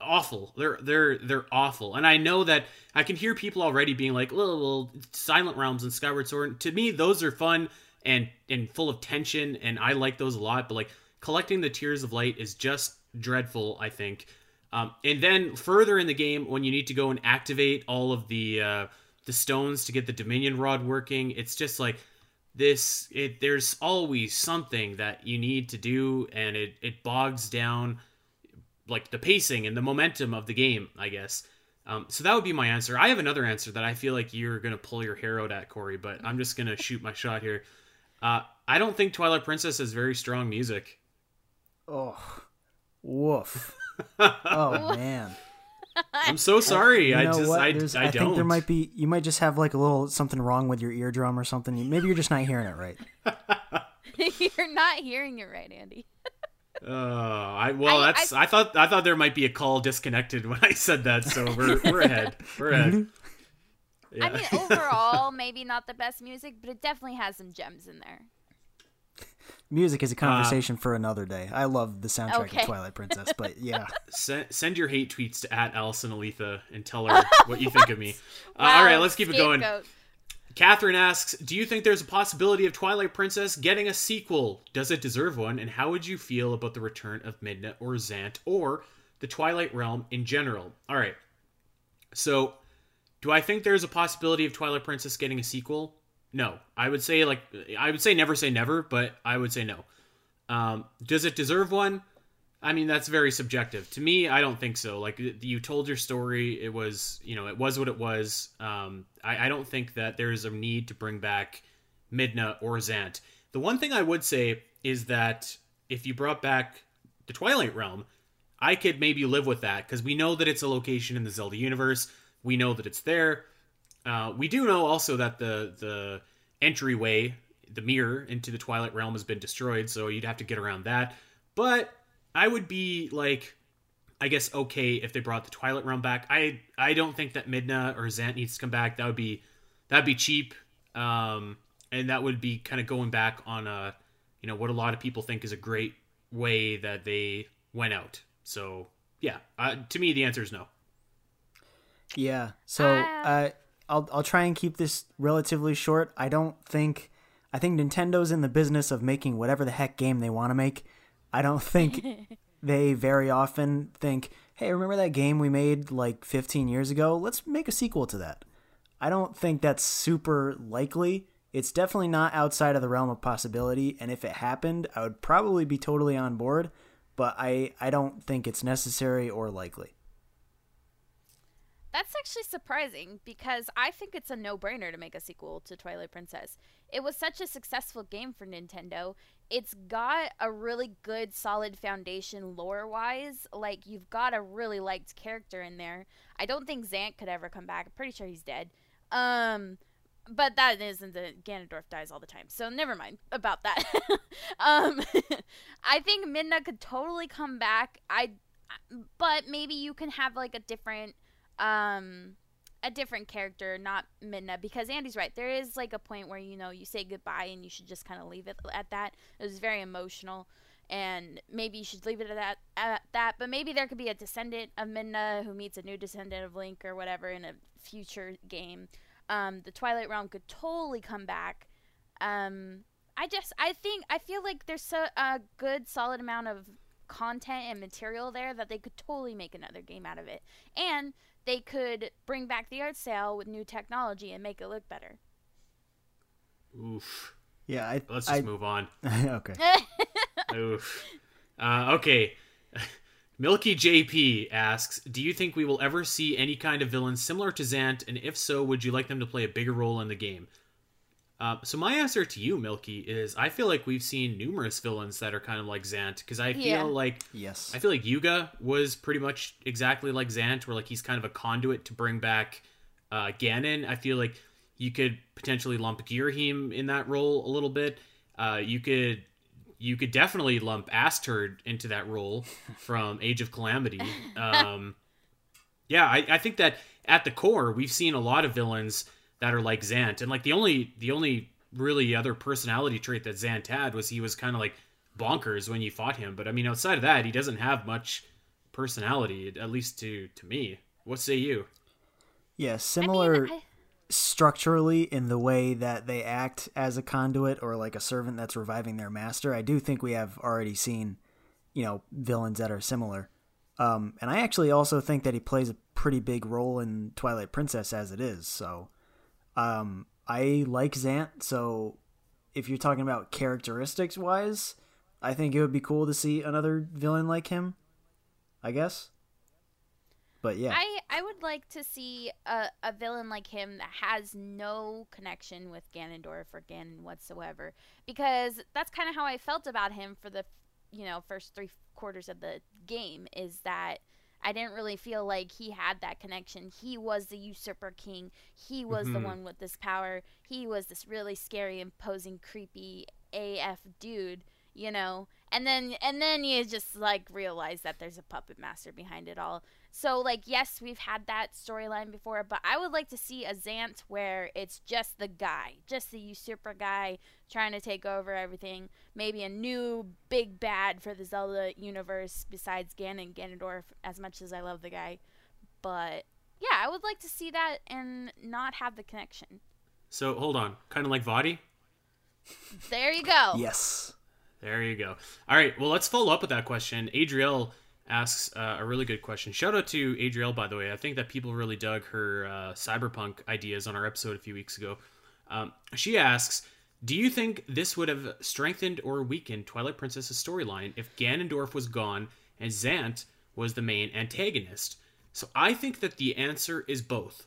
awful. They're they're they're awful. And I know that I can hear people already being like, "Well, well Silent Realms and Skyward Sword." To me, those are fun and and full of tension, and I like those a lot. But like collecting the Tears of Light is just dreadful. I think. Um, and then further in the game, when you need to go and activate all of the uh, the stones to get the Dominion Rod working, it's just like this. It there's always something that you need to do, and it it bogs down like the pacing and the momentum of the game. I guess. Um, so that would be my answer. I have another answer that I feel like you're gonna pull your hair out at, Corey, but I'm just gonna shoot my shot here. Uh, I don't think Twilight Princess has very strong music. Oh, woof. oh man. I'm so sorry. You I just? I, There's- I, I don't. think there might be. You might just have like a little something wrong with your eardrum or something. Maybe you're just not hearing it right. You're not hearing it right, Andy. Uh, I well, I- that's I, thought I thought there might be a call disconnected when I said that, so we're we're ahead. We're ahead. Yeah. I mean, overall, maybe not the best music, but it definitely has some gems in there. Music is a conversation for another day. I love the soundtrack Okay. of Twilight Princess, but yeah, send, send your hate tweets to at Alasyn Eletha and tell her what you think of me. Uh, all right, let's keep it going. scapegoat. Catherine asks, "Do you think there's a possibility of Twilight Princess getting a sequel? Does it deserve one? And how would you feel about the return of Midna or Zant or the Twilight Realm in general?" All right. So, do I think there's a possibility of Twilight Princess getting a sequel? No. I would say like I would say never say never, but I would say no. Um, does it deserve one? I mean, that's very subjective. To me, I don't think so. Like you told your story, it was you know it was what it was. Um, I, I don't think that there is a need to bring back Midna or Zant. The one thing I would say is that if you brought back the Twilight Realm, I could maybe live with that because we know that it's a location in the Zelda universe. We know that it's there. Uh, we do know also that the the entryway, the mirror into the Twilight Realm, has been destroyed, so you'd have to get around that. But I would be like, I guess okay if they brought the Twilight Realm back. I I don't think that Midna or Zant needs to come back. That would be that'd be cheap, um, and that would be kind of going back on a you know what a lot of people think is a great way that they went out. So yeah, uh, to me the answer is no. Yeah. So Ah. uh, I'll I'll try and keep this relatively short. I don't think I think Nintendo's in the business of making whatever the heck game they want to make. I don't think they very often think, "Hey, remember that game we made like 15 years ago? Let's make a sequel to that." I don't think that's super likely. It's definitely not outside of the realm of possibility, and if it happened, I would probably be totally on board, but I I don't think it's necessary or likely. That's actually surprising because I think it's a no brainer to make a sequel to Twilight Princess. It was such a successful game for Nintendo. It's got a really good, solid foundation lore wise. Like, you've got a really liked character in there. I don't think Zant could ever come back. I'm pretty sure he's dead. Um, but that isn't the Ganondorf dies all the time, so never mind about that. um, I think Midna could totally come back. I, but maybe you can have like a different um a different character, not Midna, because Andy's right. There is like a point where you know you say goodbye and you should just kind of leave it at that. It was very emotional, and maybe you should leave it at that. At that, but maybe there could be a descendant of Midna who meets a new descendant of Link or whatever in a future game. Um, the Twilight Realm could totally come back. Um, I just I think I feel like there's so, a good solid amount of content and material there that they could totally make another game out of it. And they could bring back the art style with new technology and make it look better. Oof. Yeah, I Let's I, just move on. okay. Oof. Uh, okay. Milky JP asks, "Do you think we will ever see any kind of villain similar to Zant, and if so, would you like them to play a bigger role in the game?" Uh, so my answer to you, Milky, is I feel like we've seen numerous villains that are kind of like Zant because I feel Yeah. like Yes. I feel like Yuga was pretty much exactly like Zant, where like he's kind of a conduit to bring back uh, Ganon. I feel like you could potentially lump Girahim in that role a little bit. Uh, you could you could definitely lump Astor into that role from Age of Calamity. Um, yeah, I, I think that at the core we've seen a lot of villains that are like Zant, and like the only the only really other personality trait that Zant had was he was kind of like bonkers when you fought him. But I mean, outside of that, he doesn't have much personality, at least to to me. What say you? Yeah, I similar mean, I- structurally in the way that they act as a conduit or like a servant that's reviving their master. I do think we have already seen, you know, villains that are similar. Um, and I actually also think that he plays a pretty big role in Twilight Princess as it is. So, um, I like Zant. So, if you're talking about characteristics wise, I think it would be cool to see another villain like him. I guess. But yeah. I, I would like to see a, a villain like him that has no connection with Ganondorf or Ganon whatsoever. Because that's kind of how I felt about him for the, you know, first three quarters of the game is that I didn't really feel like he had that connection. He was the usurper king. He was Mhm. the one with this power. He was this really scary, imposing, creepy AF dude, you know. And then and then you just like realize that there's a puppet master behind it all. So like yes, we've had that storyline before, but I would like to see a Zant where it's just the guy, just the usurper guy trying to take over everything. Maybe a new big bad for the Zelda universe besides Ganon Ganondorf as much as I love the guy. But yeah, I would like to see that and not have the connection. So hold on, kind of like Vaati. There you go. yes. There you go. All right, well, let's follow up with that question. Adriel asks uh, a really good question. Shout out to Adriel, by the way. I think that people really dug her uh, cyberpunk ideas on our episode a few weeks ago. Um, she asks, "Do you think this would have strengthened or weakened Twilight Princess's storyline if Ganondorf was gone and Zant was the main antagonist?" So I think that the answer is both.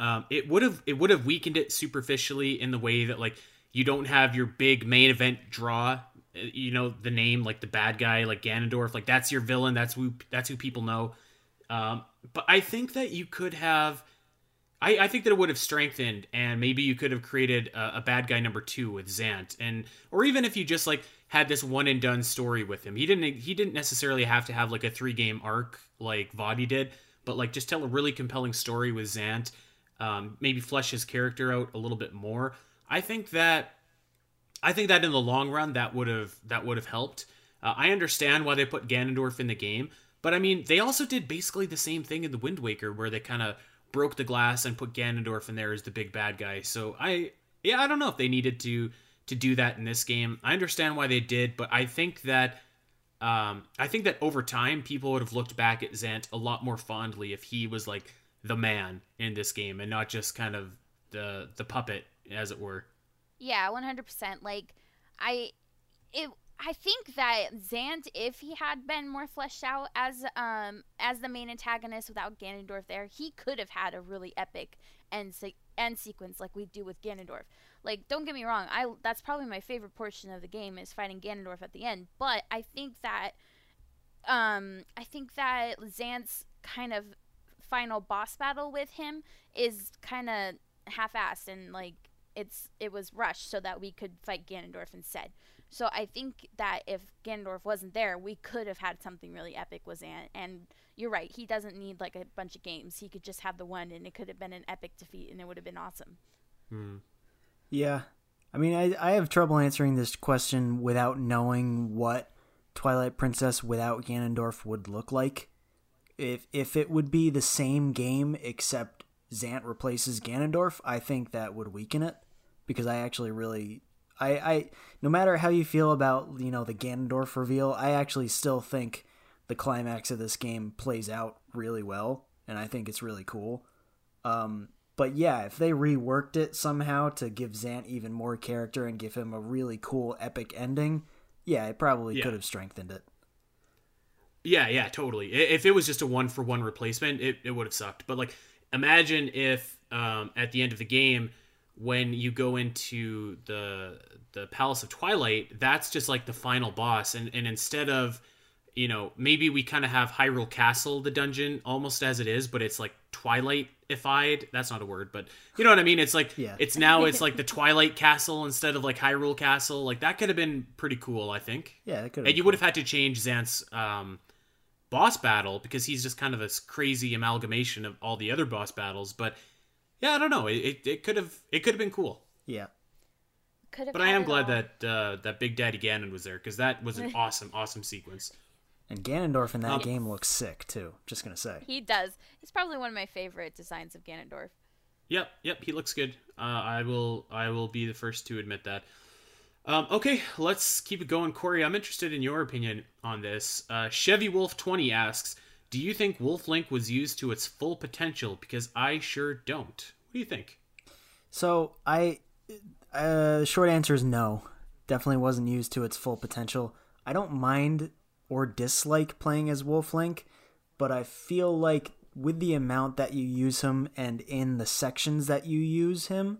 Um, it would have it would have weakened it superficially in the way that like you don't have your big main event draw. You know the name like the bad guy like Ganondorf like that's your villain. That's who that's who people know. Um, but I think that you could have. I, I think that it would have strengthened, and maybe you could have created a, a bad guy number two with Zant, and or even if you just like had this one and done story with him. He didn't he didn't necessarily have to have like a three game arc like Vaati did, but like just tell a really compelling story with Zant. Um, maybe flesh his character out a little bit more. I think that I think that in the long run that would have that would have helped. Uh, I understand why they put Ganondorf in the game, but I mean they also did basically the same thing in the Wind Waker where they kind of broke the glass and put Ganondorf in there as the big bad guy. So I yeah I don't know if they needed to to do that in this game. I understand why they did, but I think that um, I think that over time people would have looked back at Zant a lot more fondly if he was like the man in this game and not just kind of the the puppet as it were. Yeah, one hundred percent. Like, I, it, I think that Zant, if he had been more fleshed out as um as the main antagonist without Ganondorf there, he could have had a really epic end se- end sequence like we do with Ganondorf. Like, don't get me wrong, I that's probably my favorite portion of the game is fighting Ganondorf at the end. But I think that, um, I think that Zant's kind of final boss battle with him is kind of half-assed and like it's it was rushed so that we could fight Ganondorf instead. So I think that if Ganondorf wasn't there, we could have had something really epic with Zant. And you're right, he doesn't need like a bunch of games. He could just have the one, and it could have been an epic defeat, and it would have been awesome. Hmm. Yeah. I mean, I, I have trouble answering this question without knowing what Twilight Princess without Ganondorf would look like. If if it would be the same game except Zant replaces Ganondorf, I think that would weaken it because I actually really I I no matter how you feel about, you know, the Ganondorf reveal, I actually still think the climax of this game plays out really well and I think it's really cool. Um but yeah, if they reworked it somehow to give Zant even more character and give him a really cool epic ending, yeah, it probably Yeah. could have strengthened it. Yeah, yeah, totally. If it was just a one for one replacement, it, it would have sucked. But like, imagine if um, at the end of the game, when you go into the the Palace of Twilight, that's just like the final boss, and and instead of you know maybe we kind of have Hyrule Castle, the dungeon, almost as it is, but it's like Twilight-ified. That's not a word, but you know what I mean. It's like Yeah. it's now it's like the Twilight Castle instead of like Hyrule Castle. Like that could have been pretty cool, I think. Yeah, it could And you would have had to change Zant's um, boss battle because he's just kind of this crazy amalgamation of all the other boss battles. But yeah, I don't know. It, it, it could have it could have been cool. Yeah. Could have. But I am glad all. that uh, that Big Daddy Ganon was there because that was an awesome, awesome sequence. And Ganondorf in that Um, game looks sick too. Just gonna say. he does. He's probably one of my favorite designs of Ganondorf. Yep, yep, he looks good. Uh, I will I will be the first to admit that. Um, okay, let's keep it going, Corey. I'm interested in your opinion on this. Uh, Chevy Wolf 20 asks, "Do you think Wolf Link was used to its full potential? Because I sure don't. What do you think?" So I, uh, the short answer is no. Definitely wasn't used to its full potential. I don't mind or dislike playing as Wolf Link, but I feel like with the amount that you use him and in the sections that you use him,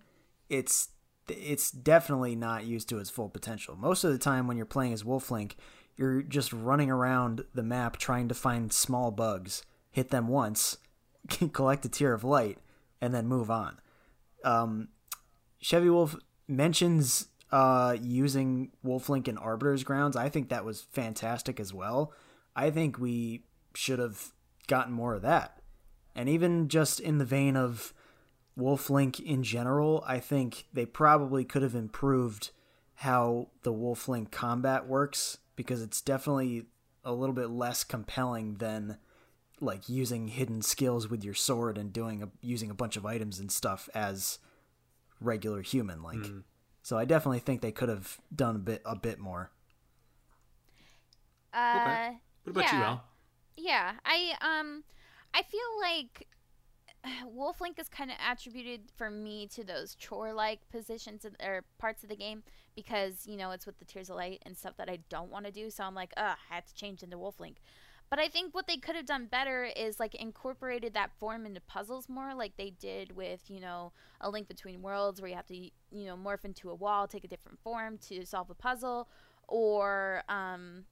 it's it's definitely not used to its full potential. Most of the time when you're playing as Wolf Link, you're just running around the map trying to find small bugs, hit them once, collect a tear of light, and then move on. Um, Chevy Wolf mentions uh, using Wolf Link in Arbiter's Grounds. I think that was fantastic as well. I think we should have gotten more of that. And even just in the vein of Wolf Link in general, I think they probably could have improved how the Wolf Link combat works because it's definitely a little bit less compelling than like using hidden skills with your sword and doing a, using a bunch of items and stuff as regular human like. Mm. So I definitely think they could have done a bit a bit more. Uh, okay. What about yeah. you, Al? Yeah, I um I feel like Wolf Link is kind of attributed for me to those chore-like positions of, or parts of the game because you know it's with the Tears of Light and stuff that I don't want to do. So I'm like, ugh, I had to change into Wolf Link. But I think what they could have done better is like incorporated that form into puzzles more, like they did with you know a Link Between Worlds, where you have to you know morph into a wall, take a different form to solve a puzzle, or um,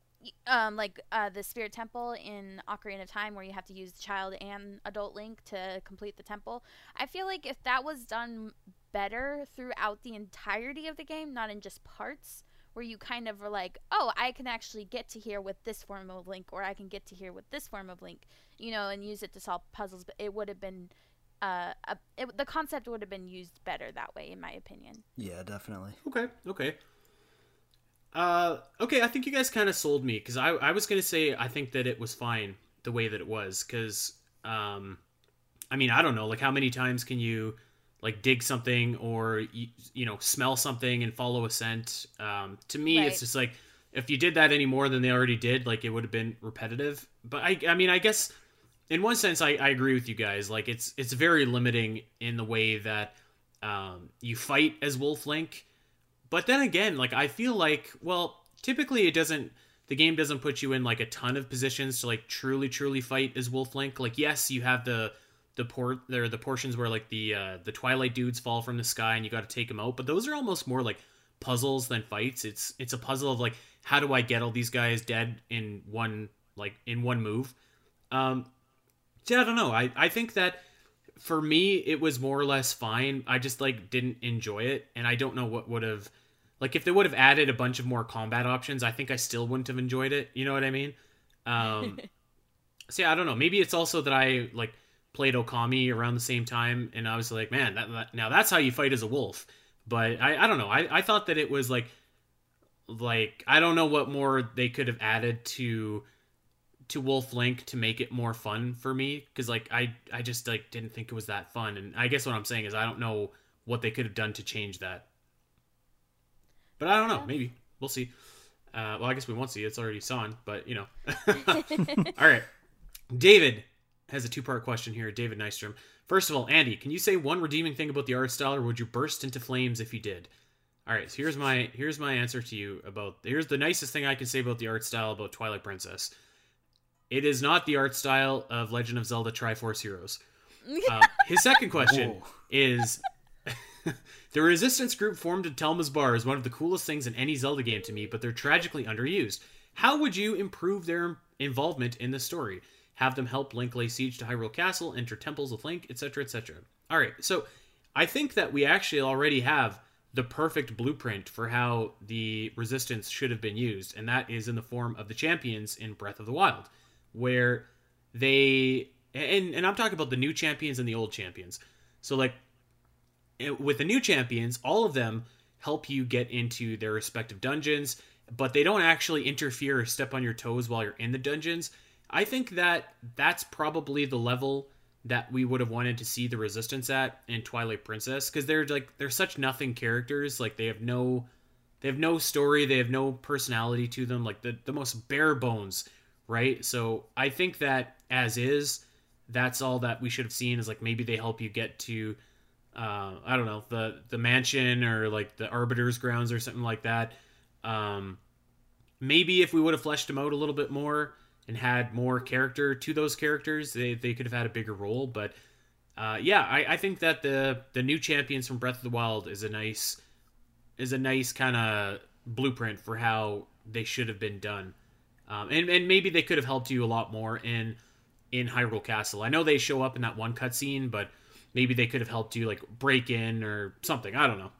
um, like uh, the Spirit Temple in Ocarina of Time, where you have to use child and adult Link to complete the temple. I feel like if that was done better throughout the entirety of the game, not in just parts, where you kind of are like, oh, I can actually get to here with this form of Link, or I can get to here with this form of Link, you know, and use it to solve puzzles. But it would have been. Uh, a, it, the concept would have been used better that way, in my opinion. Yeah, definitely. Okay, okay. Uh, okay, I think you guys kind of sold me because I, I was gonna say I think that it was fine the way that it was because um, I mean I don't know like how many times can you like dig something or you, you know smell something and follow a scent. Um, to me, right. it's just like if you did that any more than they already did, like it would have been repetitive. But I I mean I guess in one sense I, I agree with you guys. Like it's it's very limiting in the way that um, you fight as Wolf Link but then again, like I feel like, well, typically it doesn't the game doesn't put you in like a ton of positions to like truly truly fight as Wolf Link. Like yes, you have the the port there are the portions where like the uh, the Twilight dudes fall from the sky and you got to take them out, but those are almost more like puzzles than fights. It's it's a puzzle of like how do I get all these guys dead in one like in one move. Um, yeah, I don't know. I I think that for me it was more or less fine. I just like didn't enjoy it, and I don't know what would have like if they would have added a bunch of more combat options, I think I still wouldn't have enjoyed it. You know what I mean? Um, so yeah, I don't know. Maybe it's also that I like played Okami around the same time, and I was like, man, that, that now that's how you fight as a wolf. But I, I don't know. I, I thought that it was like, like I don't know what more they could have added to to Wolf Link to make it more fun for me because like I I just like didn't think it was that fun, and I guess what I'm saying is I don't know what they could have done to change that. But I don't know. Maybe we'll see. Uh, well, I guess we won't see. It's already on, but you know. all right. David has a two-part question here. David Nystrom. First of all, Andy, can you say one redeeming thing about the art style, or would you burst into flames if you did? All right. So here's my here's my answer to you about here's the nicest thing I can say about the art style about Twilight Princess. It is not the art style of Legend of Zelda Triforce Heroes. Uh, his second question Whoa. is the resistance group formed at Telma's Bar is one of the coolest things in any Zelda game to me, but they're tragically underused. How would you improve their involvement in the story? Have them help Link lay siege to Hyrule Castle, enter temples with Link, etc., etc. All right, so I think that we actually already have the perfect blueprint for how the resistance should have been used, and that is in the form of the champions in Breath of the Wild, where they and and I'm talking about the new champions and the old champions. So like with the new champions, all of them help you get into their respective dungeons, but they don't actually interfere or step on your toes while you're in the dungeons. I think that that's probably the level that we would have wanted to see the resistance at in Twilight Princess because they're like they're such nothing characters like they have no they have no story they have no personality to them like the the most bare bones right? So I think that as is that's all that we should have seen is like maybe they help you get to uh, I don't know the the mansion or like the arbiter's grounds or something like that. Um, maybe if we would have fleshed them out a little bit more and had more character to those characters, they, they could have had a bigger role. But uh, yeah, I, I think that the the new champions from Breath of the Wild is a nice is a nice kind of blueprint for how they should have been done. Um, and, and maybe they could have helped you a lot more in in Hyrule Castle. I know they show up in that one cutscene, but maybe they could have helped you like break in or something. I don't know.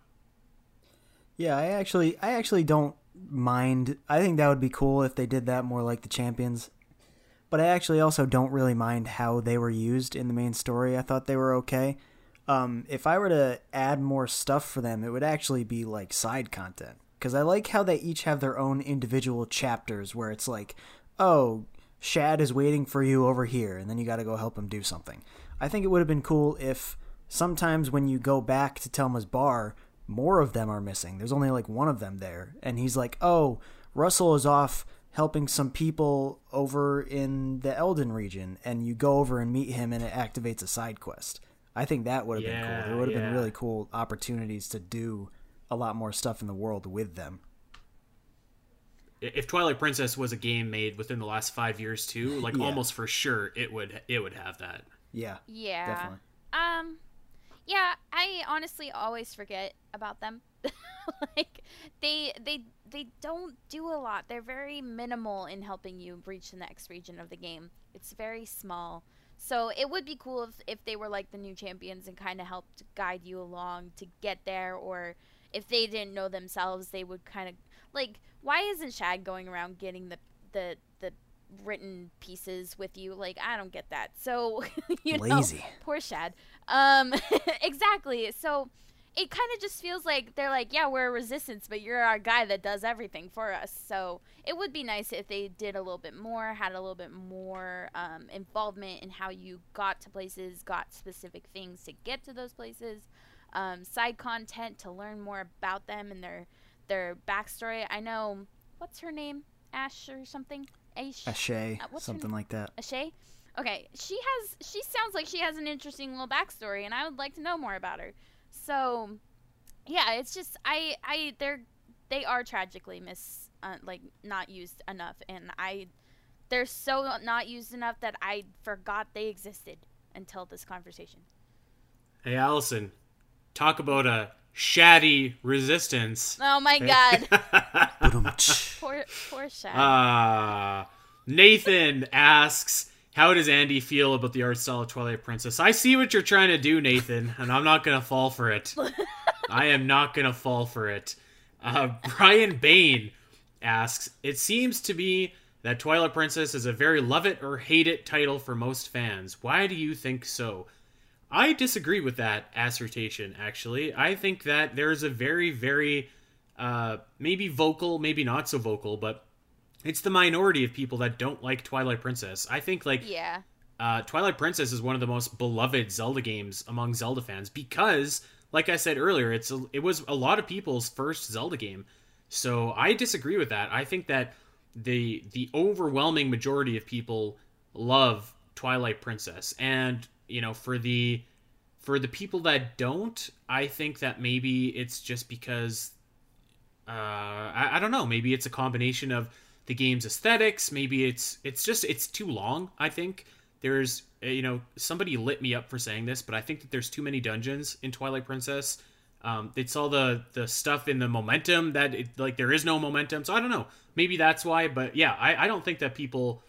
Yeah, I actually I actually don't mind. I think that would be cool if they did that more like the champions. But I actually also don't really mind how they were used in the main story. I thought they were okay. Um, if I were to add more stuff for them, it would actually be like side content. Because I like how they each have their own individual chapters where it's like, oh, Shad is waiting for you over here, and then you got to go help him do something. I think it would have been cool if sometimes when you go back to Telma's bar, more of them are missing. There's only like one of them there. And he's like, oh, Rusl is off helping some people over in the Eldin region. And you go over and meet him and it activates a side quest. I think that would have yeah, been cool. There would have yeah. been really cool opportunities to do a lot more stuff in the world with them. If Twilight Princess was a game made within the last five years too, like Yeah. almost for sure it would it would have that. Yeah. Yeah. Definitely. Um yeah, I honestly always forget about them. like they they they don't do a lot. They're very minimal in helping you reach the next region of the game. It's very small. So it would be cool if, if they were like the new champions and kind of helped guide you along to get there or if they didn't know themselves, they would kind of like why isn't Shad going around getting the the the written pieces with you? Like I don't get that. So you know, Lazy. poor Shad. Um, exactly. So it kind of just feels like they're like, yeah, we're a resistance, but you're our guy that does everything for us. So it would be nice if they did a little bit more, had a little bit more um, involvement in how you got to places, got specific things to get to those places, um, side content to learn more about them and their their backstory. I know what's her name, Ash or something. Ash. Ashei, Uh, something like that. Ashei? Okay, she has she sounds like she has an interesting little backstory and I would like to know more about her. So, yeah, it's just I I they're they are tragically miss uh, like not used enough and I they're so not used enough that I forgot they existed until this conversation. Hey Alasyn, talk about a shaddy resistance. Oh my god. Poor poor Shad. Ah, Nathan asks, "How does Andy feel about the art style of Twilight Princess?" I see what you're trying to do, Nathan, and I'm not gonna fall for it. I am not gonna fall for it. Uh, Brian Bain asks, "It seems to be that Twilight Princess is a very love it or hate it title for most fans. Why do you think so?" I disagree with that assertion, actually. I think that there's a very, very, uh, maybe vocal, maybe not so vocal, but it's the minority of people that don't like Twilight Princess. I think, like, yeah. uh, Twilight Princess is one of the most beloved Zelda games among Zelda fans because, like I said earlier, it's a, it was a lot of people's first Zelda game. So I disagree with that. I think that the the overwhelming majority of people love Twilight Princess, and you know, for the for the people that don't, I think that maybe it's just because uh, I, I don't know. Maybe it's a combination of the game's aesthetics. Maybe it's it's just it's too long. I think there's uh, you know somebody lit me up for saying this, but I think that there's too many dungeons in Twilight Princess. Um, it's all the the stuff in the momentum that it, like there is no momentum. So I don't know. Maybe that's why. But yeah, I, I don't think that people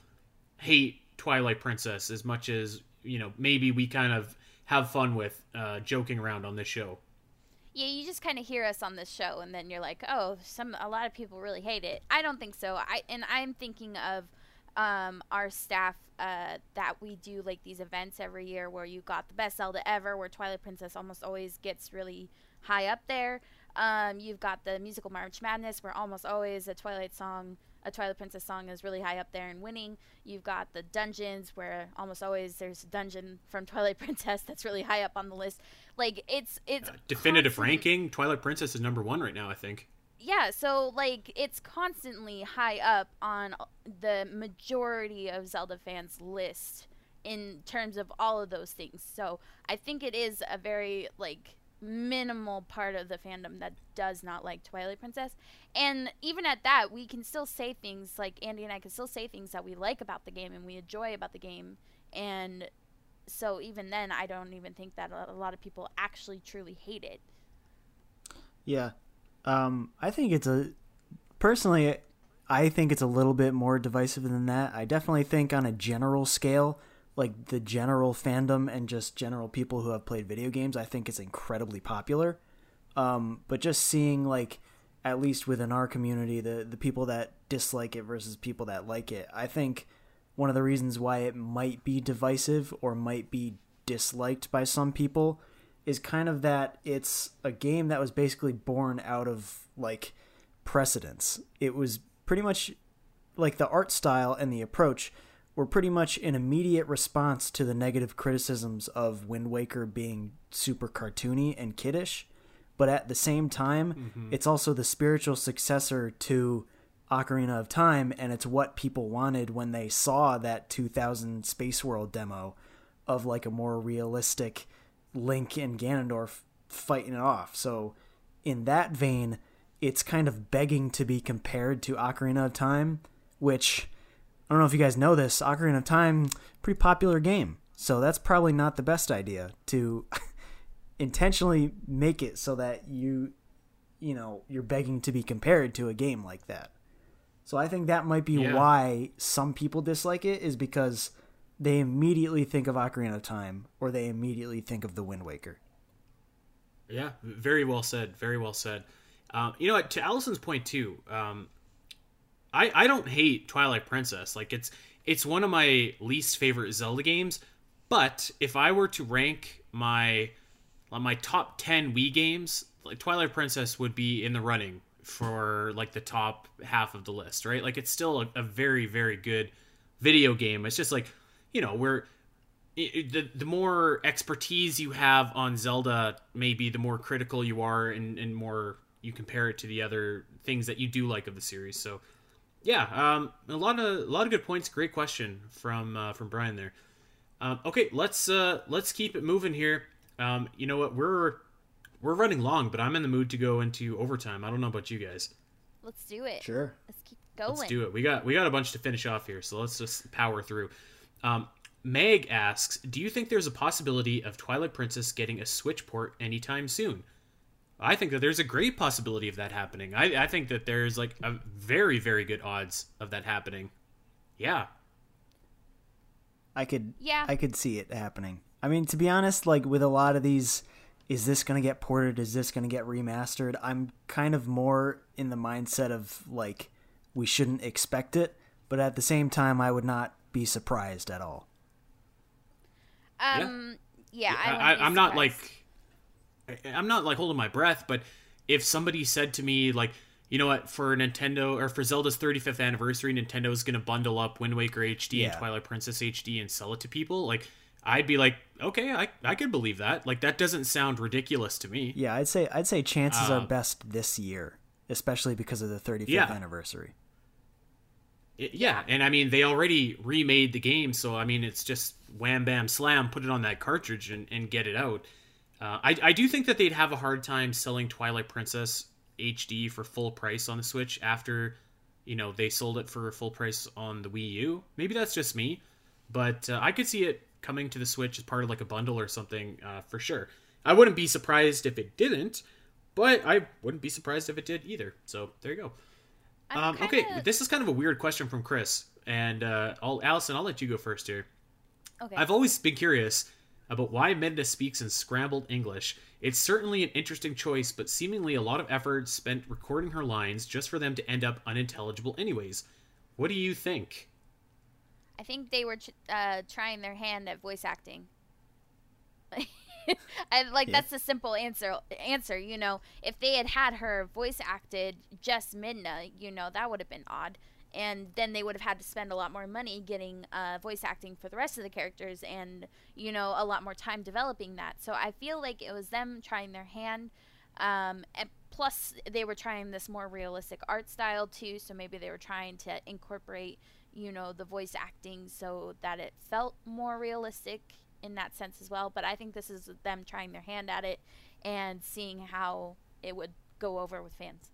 hate Twilight Princess as much as you know maybe we kind of have fun with uh, joking around on this show. Yeah, you just kind of hear us on this show, and then you're like, "Oh, some a lot of people really hate it." I don't think so. I and I'm thinking of um, our staff uh, that we do like these events every year where you got the best Zelda ever, where Twilight Princess almost always gets really high up there. Um, you've got the musical March Madness, where almost always a Twilight song a Twilight Princess song is really high up there and winning. You've got the dungeons where almost always there's a dungeon from Twilight Princess that's really high up on the list. Like it's it's uh, definitive constant- ranking. Twilight Princess is number one right now. I think. yeah so like it's constantly high up on the majority of zelda fans list in terms of all of those things so i think it is a very like minimal part of the fandom that does not like twilight princess and even at that we can still say things like andy and i can still say things that we like about the game and we enjoy about the game and so even then i don't even think that a lot of people actually truly hate it Yeah. Um, I think it's a personally I think it's a little bit more divisive than that. I definitely think on a general scale, like the general fandom and just general people who have played video games, I think it's incredibly popular. Um, but just seeing like at least within our community, the the people that dislike it versus people that like it, I think one of the reasons why it might be divisive or might be disliked by some people is kind of that it's a game that was basically born out of like precedence. It was pretty much like the art style and the approach were pretty much an immediate response to the negative criticisms of Wind Waker being super cartoony and kiddish, but at the same time, mm-hmm. it's also the spiritual successor to Ocarina of Time, and it's what people wanted when they saw that 2000 Space World demo of like a more realistic Link and Ganondorf fighting it off. So, in that vein, it's kind of begging to be compared to Ocarina of Time, which I don't know if you guys know this. Ocarina of Time, pretty popular game, so that's probably not the best idea to intentionally make it so that you, you know, you're begging to be compared to a game like that. So I think that might be Yeah. why some people dislike it is because they immediately think of Ocarina of Time or they immediately think of The Wind Waker. Yeah, very well said. Very well said. Um, you know what? To Alasyn's point too, um, I I don't hate Twilight Princess. Like it's it's one of my least favorite Zelda games. But if I were to rank my my top ten Wii games, like Twilight Princess would be in the running for like the top half of the list, right? Like it's still a, a very very good video game. It's just like you know we're the the more expertise you have on Zelda, maybe the more critical you are, and, and more you compare it to the other things that you do like of the series. So, yeah, um, a lot of a lot of good points. Great question from uh, from Brian there. Um, okay, let's uh, let's keep it moving here. Um, you know what? We're we're running long, but I'm in the mood to go into overtime. I don't know about you guys. let's do it Sure. let's keep going Let's do it. We got we got a bunch to finish off here, so let's just power through. Um, Meg asks, "Do you think there's a possibility of Twilight Princess getting a Switch port anytime soon?" I think that there's a great possibility of that happening. I, I think that there's like a very very good odds of that happening. Yeah, I could Yeah. I could see it happening. I mean, to be honest, like with a lot of these is this going to get ported? Is this going to get remastered? I'm kind of more in the mindset of like we shouldn't expect it, but at the same time I would not be surprised at all. Um, yeah, I, I, I, I'm not like I- I'm not like holding my breath, but if somebody said to me like, you know what, for Nintendo or for Zelda's 35th anniversary, Nintendo is going to bundle up Wind Waker HD Yeah. and Twilight Princess HD and sell it to people, like I'd be like, okay, I I could believe that. Like that doesn't sound ridiculous to me. Yeah, I'd say I'd say chances are Um, best this year, especially because of the 35th Yeah. anniversary. It- yeah, and I mean they already remade the game, so I mean it's just wham bam slam, put it on that cartridge and, and get it out. Uh, I I do think that they'd have a hard time selling Twilight Princess HD for full price on the Switch after, you know, they sold it for full price on the Wii U. Maybe that's just me, but uh, I could see it coming to the Switch as part of like a bundle or something uh, for sure. I wouldn't be surprised if it didn't, but I wouldn't be surprised if it did either. So there you go. Um, okay, kinda- this is kind of a weird question from Chris, and uh, I'll, Alasyn, I'll let you go first here. Okay. I've always been curious about why Midna speaks in scrambled English. It's certainly an interesting choice, but seemingly a lot of effort spent recording her lines just for them to end up unintelligible, anyways. What do you think? I think they were ch- uh, trying their hand at voice acting. I like Yeah. that's the simple answer. Answer, you know, if they had had her voice acted just Midna, you know, that would have been odd. and then they would have had to spend a lot more money getting uh, voice acting for the rest of the characters and you know a lot more time developing that so i feel like it was them trying their hand um, and plus they were trying this more realistic art style too so maybe they were trying to incorporate you know the voice acting so that it felt more realistic in that sense as well but i think this is them trying their hand at it and seeing how it would go over with fans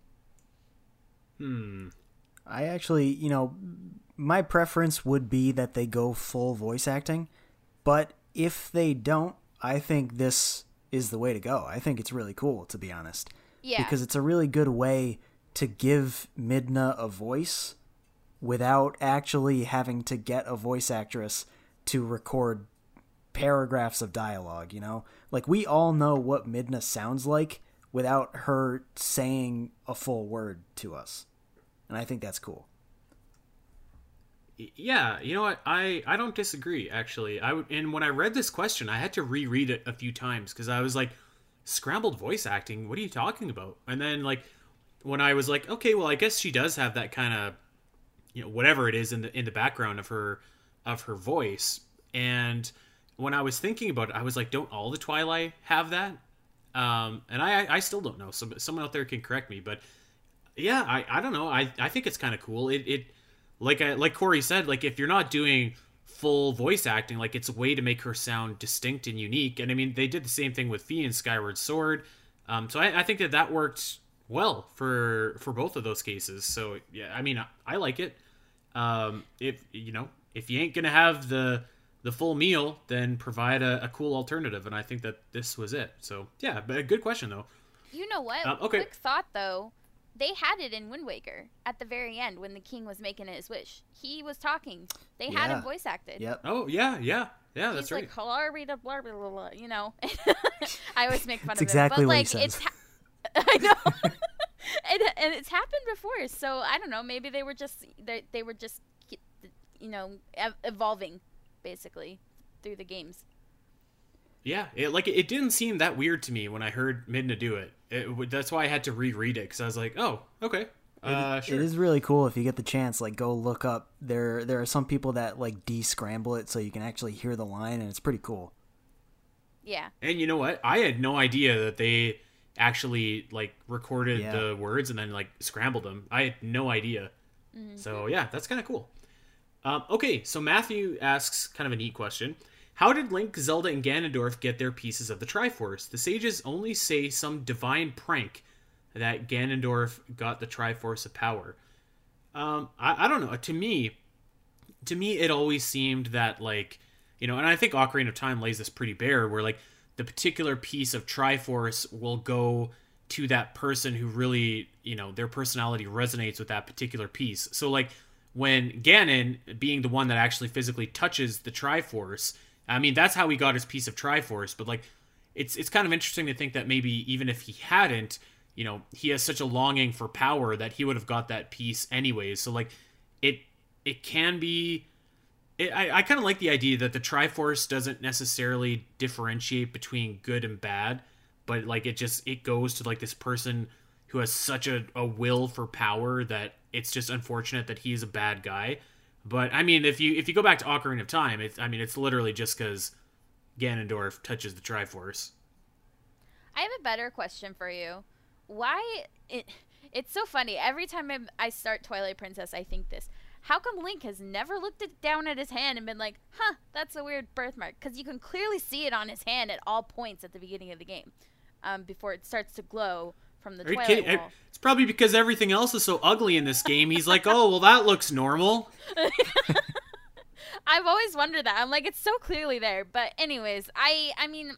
Hmm. I actually, you know, my preference would be that they go full voice acting, but if they don't, I think this is the way to go. I think it's really cool, to be honest. yeah Because it's a really good way to give Midna a voice without actually having to get a voice actress to record paragraphs of dialogue, you know? Like, we all know what Midna sounds like without her saying a full word to us. And I think that's cool. Yeah, you know what? I I don't disagree actually. I would, and when I read this question, I had to reread it a few times because I was like, scrambled voice acting. What are you talking about? And then like when I was like, okay, well, I guess she does have that kind of you know whatever it is in the in the background of her of her voice. And when I was thinking about it, I was like, don't all the Twilight have that? Um, and I I still don't know. So someone out there can correct me, but yeah, I, I don't know. I, I think it's kind of cool. It, it like I, like Corey said, like if you're not doing full voice acting, like it's a way to make her sound distinct and unique. And I mean, they did the same thing with Fi and Skyward Sword. Um, so I, I think that that worked well for for both of those cases. So yeah, I mean, I, I like it. Um, if you know, if you ain't gonna have the the full meal, then provide a, a cool alternative. And I think that this was it. So yeah, but a good question though. You know what? Um, okay. Quick thought though. They had it in Wind Waker at the very end when the king was making his wish. He was talking. They had Yeah. him voice acted. Yep. Oh yeah, yeah, yeah. That's He's right. like, "Hello, read blah, blah, blah, blah," you know. I always make fun That's of exactly it, but what he like says. it's. Ha- I know, and, and it's happened before. So I don't know. Maybe they were just they they were just you know evolving, basically, through the games. Yeah, it, like it didn't seem that weird to me when I heard Midna do it. it that's why I had to reread it because I was like, oh, okay, uh, sure. It is really cool if you get the chance. Like, go look up. There, there are some people that like de-scramble it so you can actually hear the line, and it's pretty cool. Yeah. And you know what? I had no idea that they actually like recorded Yeah. the words and then like scrambled them. I had no idea. So yeah, that's kind of cool. Um, okay, so Matthew asks kind of a neat question. How did Link, Zelda, and Ganondorf get their pieces of the Triforce? The sages only say some divine prank that Ganondorf got the Triforce of power. Um, I, I don't know. To me, to me, it always seemed that like, you know, and I think Ocarina of Time lays this pretty bare, where like the particular piece of Triforce will go to that person who really, you know, their personality resonates with that particular piece. So like when Ganon, being the one that actually physically touches the Triforce, I mean that's how he got his piece of Triforce. But like, it's it's kind of interesting to think that maybe even if he hadn't, you know, he has such a longing for power that he would have got that piece anyways. So like, it it can be. It, I, I kind of like the idea that the Triforce doesn't necessarily differentiate between good and bad, but like it just it goes to like this person who has such a, a will for power that it's just unfortunate that he's a bad guy. But I mean, if you if you go back to Ocarina of Time, it's I mean it's literally just because Ganondorf touches the Triforce. I have a better question for you. Why it it's so funny. Every time I, I start Twilight Princess, I think this. How come Link has never looked it down at his hand and been like, "Huh, that's a weird birthmark"? Because you can clearly see it on his hand at all points at the beginning of the game, um, before it starts to glow from the Are Twilight wall. It's probably because everything else is so ugly in this game. He's like, oh well, that looks normal. I've always wondered that. I'm like, it's so clearly there. But anyways, I I mean,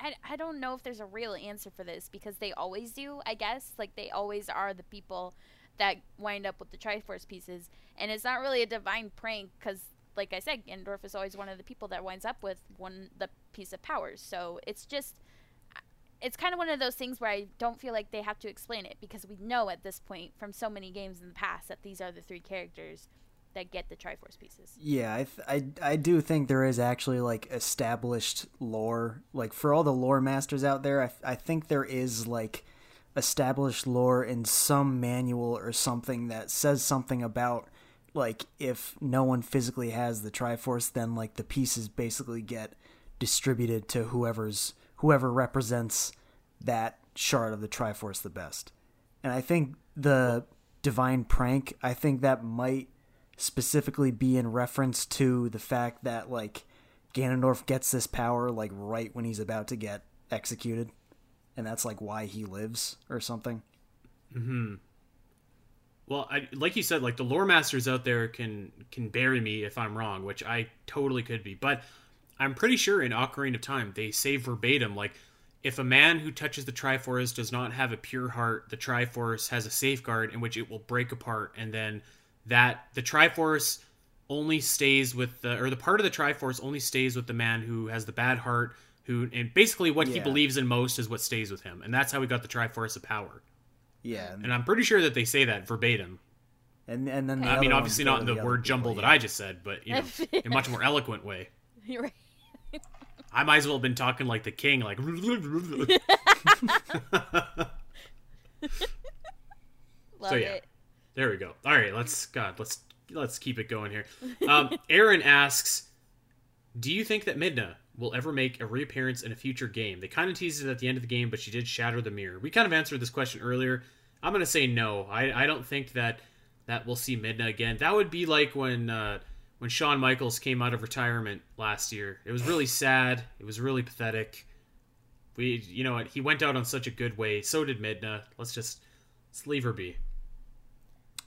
I, I don't know if there's a real answer for this because they always do. I guess like they always are the people that wind up with the Triforce pieces, and it's not really a divine prank because, like I said, Ganondorf is always one of the people that winds up with one the piece of powers. So it's just. Uh, it's kind of one of those things where I don't feel like they have to explain it because we know at this point from so many games in the past that these are the three characters that get the Triforce pieces. Yeah, I, th- I I do think there is actually like established lore. Like for all the lore masters out there, I, I think there is like established lore in some manual or something that says something about like if no one physically has the Triforce, then like the pieces basically get distributed to whoever's whoever represents that shard of the Triforce the best. And I think the divine prank, I think that might specifically be in reference to the fact that like Ganondorf gets this power like right when he's about to get executed, and that's like why he lives or something. Hmm. Well, I, like you said, like the lore masters out there can can bury me if I'm wrong, which I totally could be. But I'm pretty sure in Ocarina of Time they say verbatim like if a man who touches the Triforce does not have a pure heart, the Triforce has a safeguard in which it will break apart, and then that the Triforce only stays with the or the part of the Triforce only stays with the man who has the bad heart, who and basically what he believes in most is what stays with him, and that's how he got the Triforce of power. Yeah, and And I'm pretty sure that they say that verbatim. and, and then the I mean, obviously not in to the other word people, jumble that. I just said, but you know, in a much more eloquent way. You're right. I might as well have been talking like the king, like. Love yeah. it. there we go. All right, let's God, let's let's keep it going here. Um, Aaron asks, "Do you think that Midna will ever make a reappearance in a future game?" They kind of teased it at the end of the game, but she did shatter the mirror. We kind of answered this question earlier. I'm gonna say no. I I don't think that that we'll see Midna again. That would be like when uh, when Shawn Michaels came out of retirement last year. It was really sad. It was really pathetic. We, you know what? He went out on such a good way. So did Midna. Let's just let's leave her be.